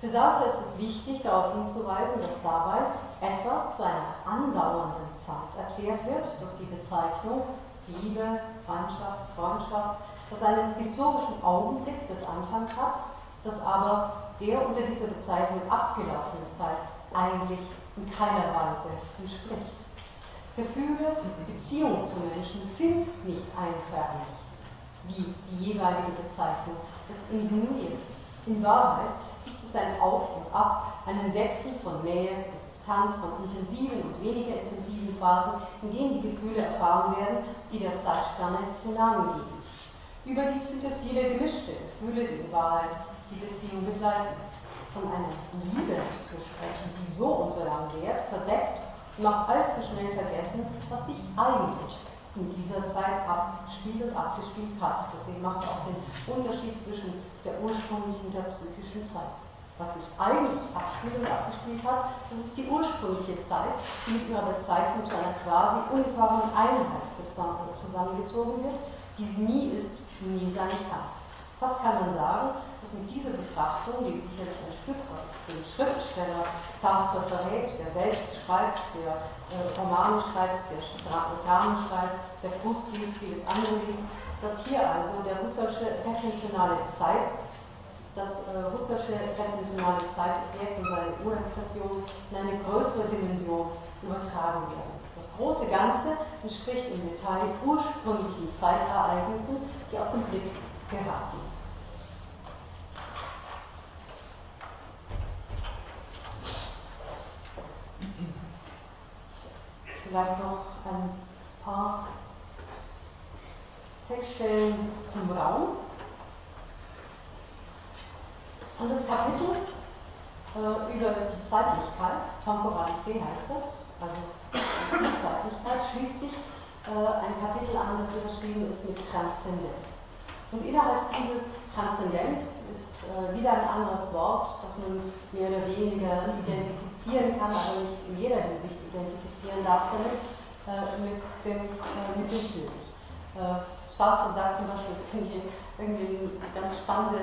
A: Für Sartre ist es wichtig, darauf hinzuweisen, dass dabei etwas zu einer andauernden Zeit erklärt wird durch die Bezeichnung Liebe, Feindschaft, Freundschaft, das einen historischen Augenblick des Anfangs hat, das aber der unter dieser Bezeichnung abgelaufenen Zeit eigentlich in keiner Weise entspricht. Gefühle, Beziehungen zu Menschen sind nicht einförmig, wie die jeweilige Bezeichnung es insinuiert. In Wahrheit gibt es ein Auf und und ab, einen Wechsel von Nähe und Distanz, von intensiven und weniger intensiven Phasen, in denen die Gefühle erfahren werden, die der Zeitspanne den Namen geben. Überdies sind es viele gemischte Gefühle, die in Wahrheit die Beziehung begleiten. Von einer Liebe zu sprechen, die so und so lang währt, verdeckt und auch allzu schnell vergessen, was sich eigentlich in dieser Zeit abspielt und abgespielt hat. Deswegen macht er auch den Unterschied zwischen der ursprünglichen und der psychischen Zeit. Was sich eigentlich abspielt und abgespielt hat, das ist die ursprüngliche Zeit, die mit ihrer Bezeichnung zu einer quasi uniformen Einheit zusammengezogen wird, die es nie ist, nie sein kann. Was kann man sagen, dass mit dieser Betrachtung, die sicherlich ein Stück weit den Schriftsteller Sartre verrät, der selbst schreibt, der äh, Romane schreibt, der Dramen schreibt, der Proust liest, vieles andere liest, dass hier also der russische retentionale Zeit, das äh, russische retentionale Zeitobjekt und seine Urimpression in eine größere Dimension übertragen werden. Das große Ganze entspricht im Detail ursprünglichen Zeitereignissen, die aus dem Blick geraten. Vielleicht noch ein paar Textstellen zum Raum. Und das Kapitel äh, über die Zeitlichkeit, Temporalität heißt das, also die Zeitlichkeit, schließt sich äh, ein Kapitel an, das überschrieben ist mit Transzendenz. Und innerhalb dieses Transzendenz ist äh, wieder ein anderes Wort, das man mehr oder weniger identifizieren kann, aber nicht in jeder Hinsicht identifizieren darf damit, äh, mit, dem, äh, mit dem Physisch. Äh, Sartre sagt zum Beispiel, das finde ich irgendwie eine ganz spannende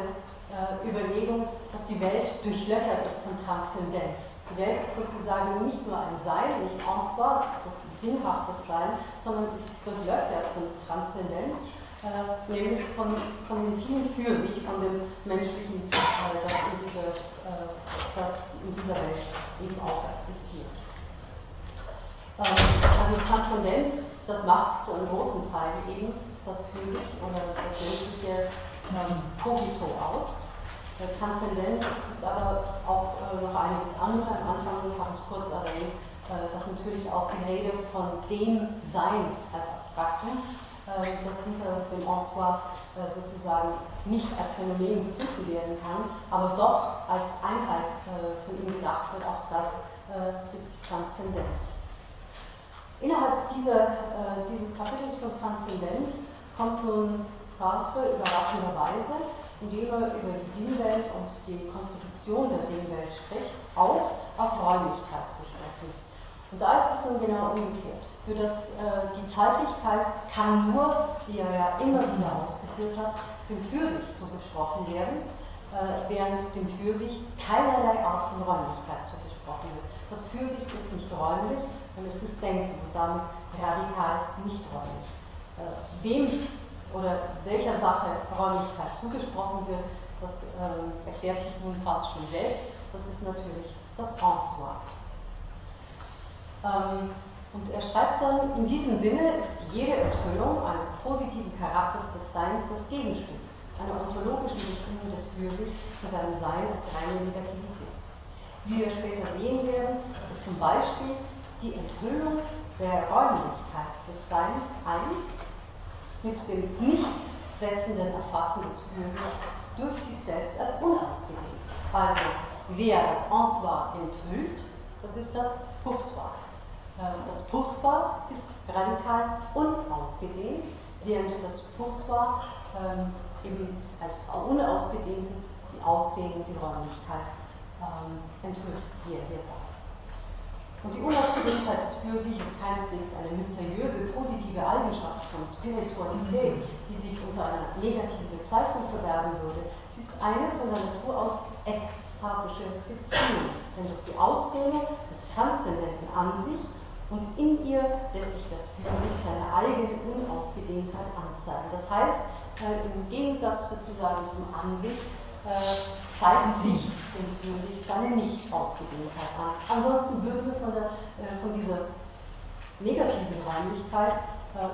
A: äh, Überlegung, dass die Welt durchlöchert ist von Transzendenz. Die Welt ist sozusagen nicht nur ein Sein, nicht en soi, das dinghaftes Sein, sondern ist durchlöchert von Transzendenz äh, nämlich von, von den vielen für sich, von dem Menschlichen, äh, das, in dieser, äh, das in dieser Welt eben auch existiert. Ähm, also Transzendenz, das macht zu einem großen Teil eben das für sich oder das menschliche ähm, Cogito aus. Der Transzendenz ist aber auch äh, noch einiges andere. Am Anfang habe ich kurz erwähnt, äh, dass natürlich auch die Rede von dem Sein als Abstraktum das hinter dem En soi äh, sozusagen nicht als Phänomen gefunden werden kann, aber doch als Einheit äh, von ihm gedacht wird, auch das äh, ist Transzendenz. Innerhalb dieser, dieses Kapitels von Transzendenz kommt nun Sartre überraschenderweise, indem er über die Dingwelt und die Konstitution der Dingwelt spricht, auch auf Räumlichkeit zu sprechen. Und da ist es nun genau umgekehrt. Für das, äh, die Zeitlichkeit kann nur, wie er ja immer wieder ausgeführt hat, dem Fürsicht zugesprochen werden, äh, während dem Fürsicht keinerlei Art von Räumlichkeit zugesprochen wird. Das Fürsicht ist nicht räumlich, sondern es ist Denken und damit radikal nicht räumlich. Äh, wem oder welcher Sache Räumlichkeit zugesprochen wird, das äh, erklärt sich nun fast schon selbst. Das ist natürlich das. Ähm, und er schreibt dann, in diesem Sinne ist jede Enthüllung eines positiven Charakters des Seins das Gegenstück einer ontologischen Bestimmung des Für sich in seinem Sein als reine Negativität. Wie wir später sehen werden, ist zum Beispiel die Enthüllung der Räumlichkeit des Seins eins mit dem nicht setzenden Erfassen des Für sich durch sich selbst als unausgedehnt. Also, wer das En soi enthüllt, das ist das Buchswort. Äh, das Puchswar ist radikal unausgedehnt, während das Puchswar ähm, eben als unausgedehntes die Ausdehnung, die Räumlichkeit ähm, enthüllt, wie er hier sagt. Und die Unausgedehntheit des sich ist keineswegs eine mysteriöse, positive Eigenschaft von Spiritualität, die sich unter einer negativen Bezeichnung verbergen würde. Sie ist eine von der Natur aus ekstatische Beziehung, denn durch die Ausdehnung des Transzendenten an sich und in ihr lässt sich das für sich seine eigene Unausgedehntheit anzeigen. Das heißt, äh, im Gegensatz sozusagen zum Ansicht äh, zeigt sich dem für sich seine Nicht-Ausgedehntheit an. Ansonsten würden wir von, der, äh, von dieser negativen Räumlichkeit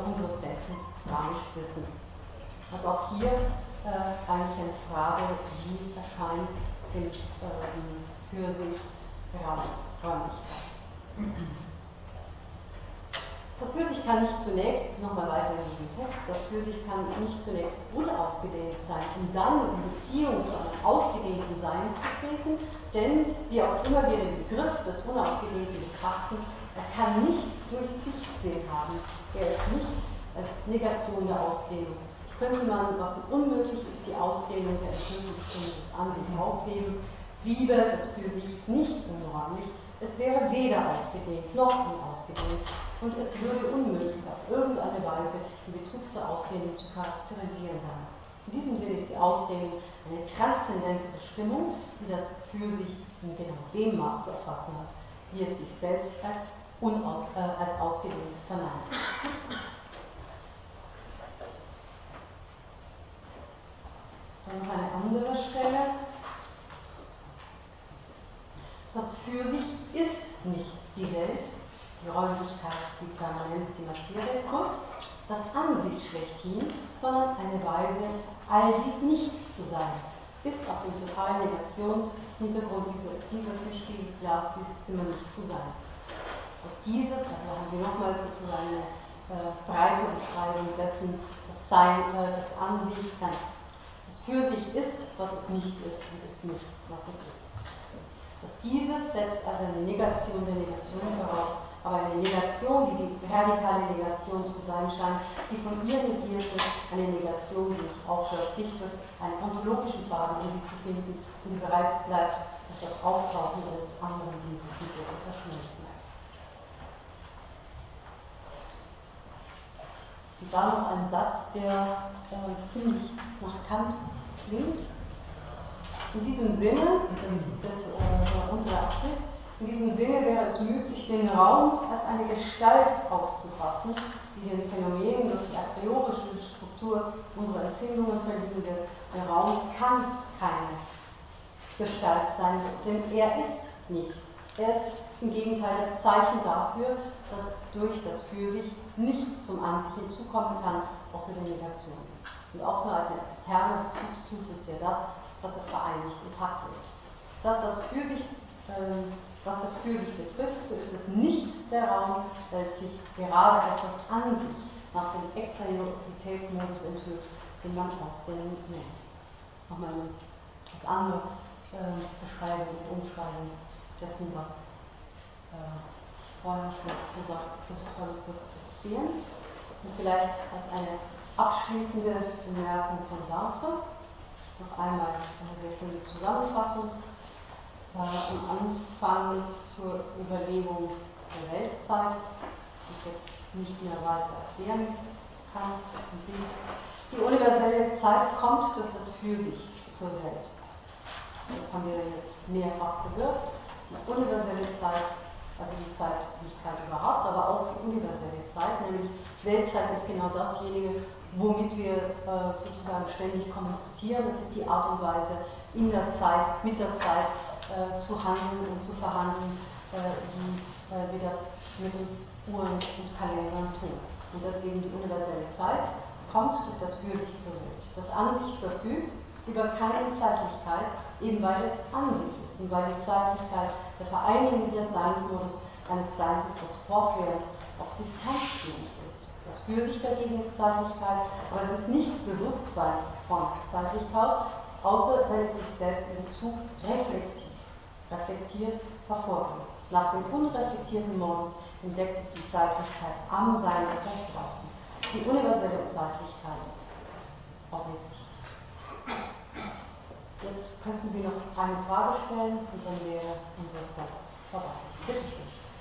A: unseres Denkens gar nichts wissen. Also auch hier eigentlich eine Frage, wie erscheint dem für sich Räumlichkeit. Das Phyrsich kann nicht zunächst, nochmal weiter in diesem Text, das Phyrsich kann nicht zunächst unausgedehnt sein, um dann in Beziehung zu einem ausgedehnten Sein zu treten, denn wie auch immer wir den Begriff des Unausgedehnten betrachten, er kann nicht durch sich Sinn haben. Er ist nichts als Negation der Ausdehnung. Könnte man, was unmöglich ist, die Ausdehnung der Erfüllung des Ansicht aufheben, bliebe das für sich nicht unräumlich, es wäre weder ausgedehnt noch unausgedehnt und es würde unmöglich auf irgendeine Weise in Bezug zur Ausdehnung zu charakterisieren sein. In diesem Sinne ist die Ausdehnung eine transzendente Bestimmung, die das für sich in genau dem Maß zu erfassen hat, wie es sich selbst als, unaus, äh, als ausgedehnt verneint. Dann noch eine andere Stelle, das für sich ist nicht die Welt, die Räumlichkeit, die Permanenz, die Materie, kurz das An sich schlechthin, sondern eine Weise, all dies nicht zu sein, ist auf dem totalen Negationshintergrund dieser, dieser Tisch, dieses Glas, dieses Zimmer nicht zu sein. Dass dieses, also haben Sie nochmal sozusagen eine äh, breite Umschreibung dessen, das Sein, äh, das An sich, nein, das für sich ist, was es nicht ist und ist nicht, was es ist. Dass dieses setzt also eine Negation der Negation voraus, aber eine Negation, die die radikale Negation zu sein scheint, die von ihr negiert wird, eine Negation, die aufhört, sich durch einen ontologischen Faden, um sie zu finden und die bereits bleibt, durch das Auftauchen eines anderen dieses mit ihr zu verschmelzen. Und dann noch ein Satz, der äh, ziemlich nach Kant klingt, in diesem Sinne, das ist jetzt der untere Abschnitt, in diesem Sinne wäre es müßig, den Raum als eine Gestalt aufzufassen, die den Phänomenen durch die a priorische Struktur unserer Empfindungen verliehen wird. Der Raum kann keine Gestalt sein, denn er ist nicht. Er ist im Gegenteil das Zeichen dafür, dass durch das für sich nichts zum An sich hinzukommen kann, außer der Negation. Und auch nur als ein externer Bezugstyp ist ja das, was er vereinigt und Takt ist. Das, was für sich, äh, was das für sich betrifft, so ist es nicht der Raum, es sich gerade etwas an sich nach dem Exterioritätsmodus enthüllt, den man Aussehen nennt. Das ist nochmal eine das andere äh, Beschreibung und Umschreibung dessen, was äh, ich vorher schon gesagt, versucht habe, kurz zu erzählen. Und vielleicht als eine abschließende Bemerkung von Sartre noch einmal eine sehr schöne Zusammenfassung. Äh, am Anfang zur Überlegung der Weltzeit, die ich jetzt nicht mehr weiter erklären kann. Die universelle Zeit kommt durch das Für sich zur Welt. Das haben wir jetzt mehrfach gehört. Die universelle Zeit, also die Zeitlichkeit überhaupt, aber auch die universelle Zeit, nämlich Weltzeit ist genau dasjenige, womit wir äh, sozusagen ständig kommunizieren. Das ist die Art und Weise, in der Zeit, mit der Zeit äh, zu handeln und zu verhandeln, äh, wie äh, wir das mittels Uhren und Kalendern tun. Und dass eben die universelle Zeit kommt durch das Für sich zur Welt. Das An sich verfügt über keine Zeitlichkeit, eben weil es an sich ist und weil die Zeitlichkeit der Vereinigung der Seinsmodus eines Seins ist, das fortwährend auf Distanz liegt. Das für sich dagegen ist Zeitlichkeit, aber es ist nicht Bewusstsein von Zeitlichkeit, außer wenn es sich selbst in Bezug reflexiv, reflektiert hervorbringt. Nach dem unreflektierten Modus entdeckt es die Zeitlichkeit am Sein, das heißt draußen. Die universelle Zeitlichkeit ist objektiv. Jetzt könnten Sie noch eine Frage stellen und dann wäre unsere Zeit vorbei. Bitte schön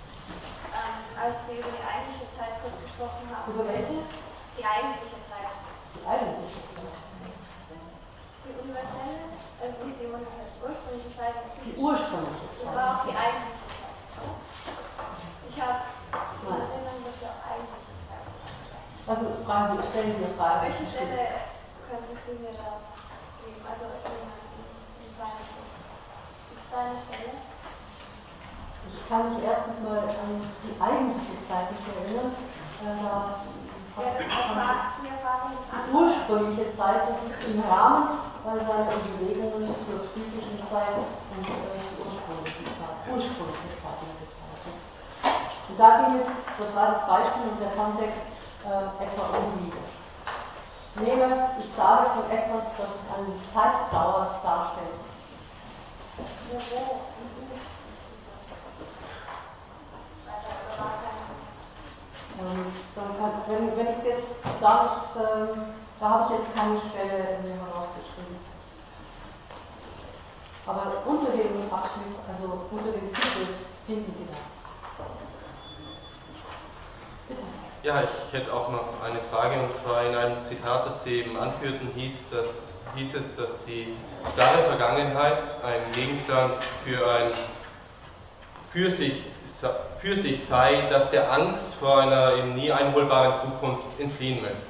C: ähm, als Sie über die eigentliche Zeit kurz gesprochen haben.
A: Über welche?
C: Die eigentliche Zeit.
A: Die eigentliche Zeit.
C: Die universelle, also die, ursprüngliche Zeit.
A: Die ursprüngliche Zeit.
C: Das war auch die eigentliche Zeit. Ich habe in Erinnerung, dass wir auch eigentliche Zeit
A: Also fragen Sie, stellen Sie eine Frage.
C: Welche Stelle könnten Sie mir da geben? Also in, in, in seinem Gibt es da eine Stelle?
A: Ich kann mich erstens mal an die eigentliche Zeit nicht erinnern. Äh, da die ursprüngliche Zeit, das ist im Rahmen weil seine Überlegungen halt zur psychischen Zeit und äh, zur ursprünglichen Zeit, ursprünglichen Zeit muss es. Und da ging es, das war das Beispiel und der Kontext äh, etwa um Liebe. Nehme, ich sage von etwas, das es eine Zeitdauer darstellt. Ähm, dann kann, wenn, wenn ich es jetzt gar nicht ähm, da habe ich jetzt keine Stelle mir herausgeschrieben. Aber unter dem Abschnitt, also unter dem Titel, finden Sie das.
D: Bitte. Ja, ich hätte auch noch eine Frage und zwar in einem Zitat, das Sie eben anführten, hieß, dass, hieß es, dass die starre Vergangenheit ein Gegenstand für ein für sich, für sich sei, dass der Angst vor einer nie einholbaren Zukunft entfliehen möchte.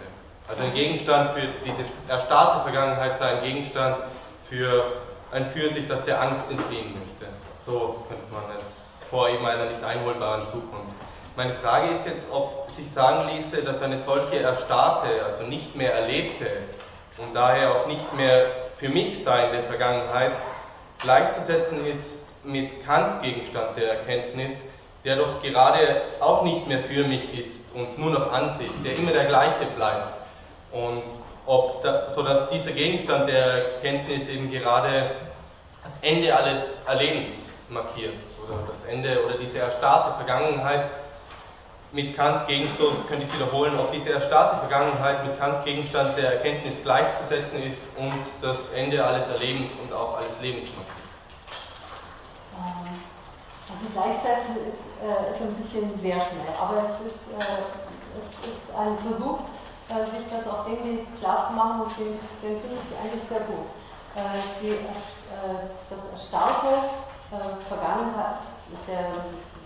D: Also ein Gegenstand für diese erstarrte Vergangenheit sei ein Gegenstand für ein für sich, das der Angst entfliehen möchte. So könnte man es vor eben einer nicht einholbaren Zukunft. Meine Frage ist jetzt, ob sich sagen ließe, dass eine solche erstarrte, also nicht mehr erlebte und daher auch nicht mehr für mich seiende Vergangenheit gleichzusetzen ist mit Kants Gegenstand der Erkenntnis, der doch gerade auch nicht mehr für mich ist und nur noch an sich, der immer der gleiche bleibt. Und ob da, sodass dieser Gegenstand der Erkenntnis eben gerade das Ende alles Erlebens markiert oder das Ende oder diese erstarrte Vergangenheit mit Kants Gegenstand, könnte ich es wiederholen, ob diese erstarrte Vergangenheit mit Kants Gegenstand der Erkenntnis gleichzusetzen ist und das Ende alles Erlebens und auch alles Lebens markiert.
A: Also gleichsetzen ist, äh, ist ein bisschen sehr schnell, aber es ist, äh, es ist ein Versuch, äh, sich das auf den Weg klarzumachen und den, den finde ich eigentlich sehr gut. Äh, die, äh, das erstarrte äh, Vergangenheit, der,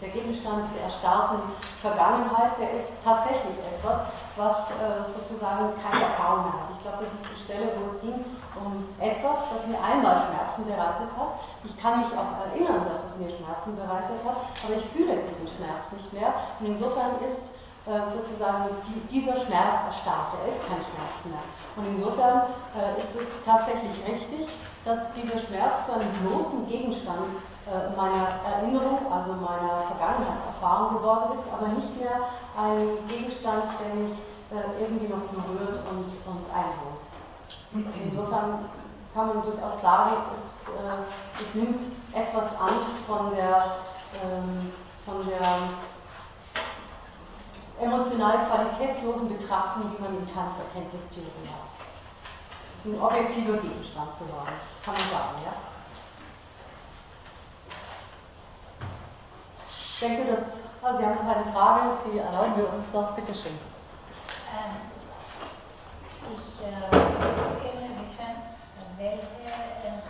A: der Gegenstand der erstarrten Vergangenheit, der ist tatsächlich etwas, was sozusagen keine Erfahrung hat. Ich glaube, das ist die Stelle, wo es ging um etwas, das mir einmal Schmerzen bereitet hat. Ich kann mich auch erinnern, dass es mir Schmerzen bereitet hat, aber ich fühle diesen Schmerz nicht mehr. Und insofern ist äh, sozusagen die, dieser Schmerz erstarrt, er ist kein Schmerz mehr. Und insofern äh, ist es tatsächlich richtig, dass dieser Schmerz zu einem bloßen Gegenstand äh, meiner Erinnerung, also meiner Vergangenheitserfahrung geworden ist, aber nicht mehr ein Gegenstand, der mich äh, irgendwie noch berührt und, und einholt. Insofern kann man durchaus sagen, es, äh, es nimmt etwas an von der, ähm, von der emotional qualitätslosen Betrachtung, die man in Kants Erkenntnistheorie hat. Es ist ein objektiver Gegenstand geworden, kann man sagen, ja? Ich denke, dass, also Sie haben noch eine Frage, die erlauben wir uns doch, bitteschön. Ähm,
E: ich äh, welches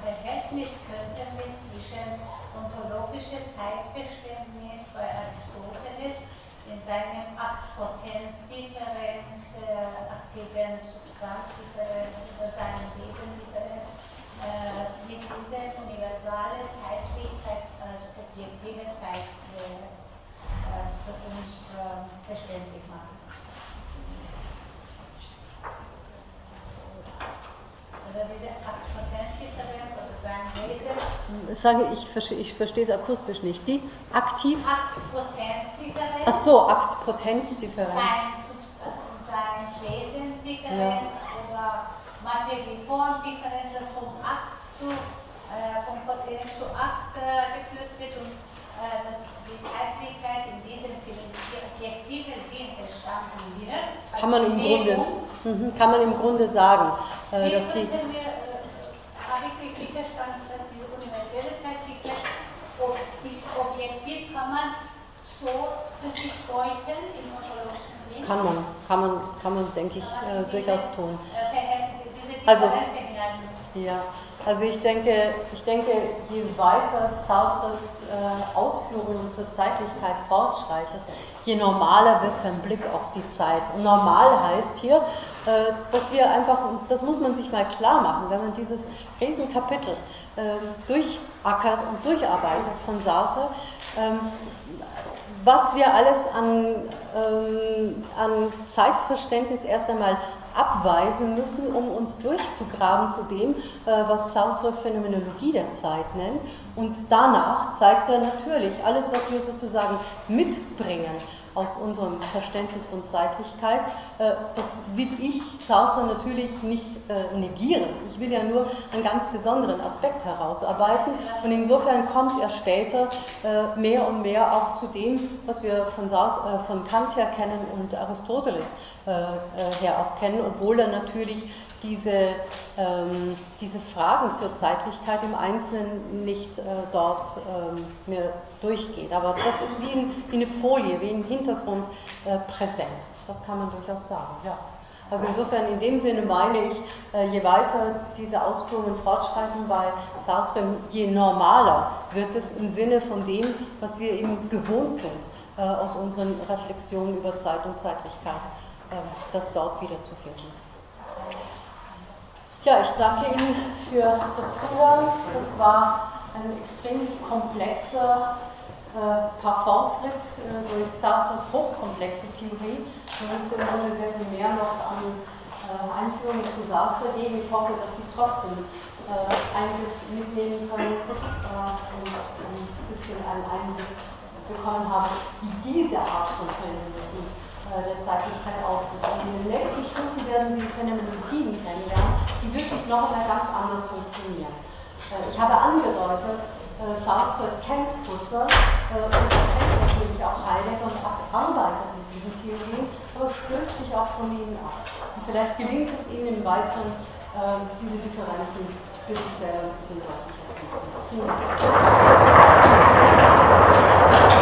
E: Verhältnis könnten wir zwischen ontologischer Zeitverständnis bei Aristoteles in seinem Acht-Potenz-Differenz, äh, Akzident-Substanz-Differenz über seine Wesendifferenz äh, mit dieser universalen Zeitlichkeit als objektive Zeit äh, für uns äh, verständlich machen.
A: Sage ich, verstehe, ich verstehe es akustisch nicht. Die aktiv. Ach so, Aktpotenzdifferenz.
E: Sein Wesendifferenz ja. oder Materieformdifferenz, das vom Akt zu, äh, vom Potenz zu Akt äh, geführt wird und äh, dass die Zeitlichkeit in diesem Sinne, die objektive Sinn entstanden wird.
A: Also kann man im Grunde, mhm, kann man im Grunde sagen,
E: äh, dass die. Wir, verstanden, dass diese universelle Zeitlichkeit ist objektiv, kann man so für sich deuten im ontologischen Leben?
A: Kann man, kann man, kann man, denke ich, äh, durchaus tun.
E: Äh, also,
A: ja, also ich denke, ich denke je weiter Sartres äh, Ausführungen zur Zeitlichkeit fortschreitet, je normaler wird sein Blick auf die Zeit. Und normal heißt hier, äh, dass wir einfach, das muss man sich mal klar machen, wenn man dieses Riesenkapitel äh, durchackert und durcharbeitet von Sartre, ähm, was wir alles an, ähm, an Zeitverständnis erst einmal abweisen müssen, um uns durchzugraben zu dem, äh, was Sartre Phänomenologie der Zeit nennt. Und danach zeigt er natürlich alles, was wir sozusagen mitbringen aus unserem Verständnis von Zeitlichkeit. Äh, das will ich Sartre natürlich nicht äh, negieren. Ich will ja nur einen ganz besonderen Aspekt herausarbeiten. Und insofern kommt er später äh, mehr und mehr auch zu dem, was wir von, von Kant her kennen und Aristoteles her auch kennen, obwohl er natürlich diese, ähm, diese Fragen zur Zeitlichkeit im Einzelnen nicht äh, dort ähm, mehr durchgeht. Aber das ist wie, in, wie, eine Folie, wie im Hintergrund äh, präsent. Das kann man durchaus sagen, ja. Also insofern in dem Sinne meine ich, äh, je weiter diese Ausführungen fortschreiten bei Sartre, je normaler wird es im Sinne von dem, was wir eben gewohnt sind äh, aus unseren Reflexionen über Zeit und Zeitlichkeit, äh, das dort wiederzufinden. Ja, ich danke Ihnen für das Zuhören. Das war ein extrem komplexer äh, Parfumsritt äh, durch Sartres hochkomplexe Theorie. Man müsste im Grunde sehr viel mehr noch an äh, Einführungen zu Sartre geben. Ich hoffe, dass Sie trotzdem äh, einiges mitnehmen können äh, und ein bisschen einen Einblick bekommen haben, wie diese Art von Phänomenologie der Zeitlichkeit. Und in den nächsten Stunden werden Sie Phänomenologien kennenlernen, die wirklich noch einmal ganz anders funktionieren. Äh, ich habe angedeutet, äh, Sartre kennt Husserl äh, und er kennt natürlich auch Heidegger und arbeitet mit diesen Theorien, aber stößt sich auch von ihnen ab. Und vielleicht gelingt es Ihnen im Weiteren, diese Differenzen für sich selber ein bisschen deutlicher zu machen. Vielen Dank.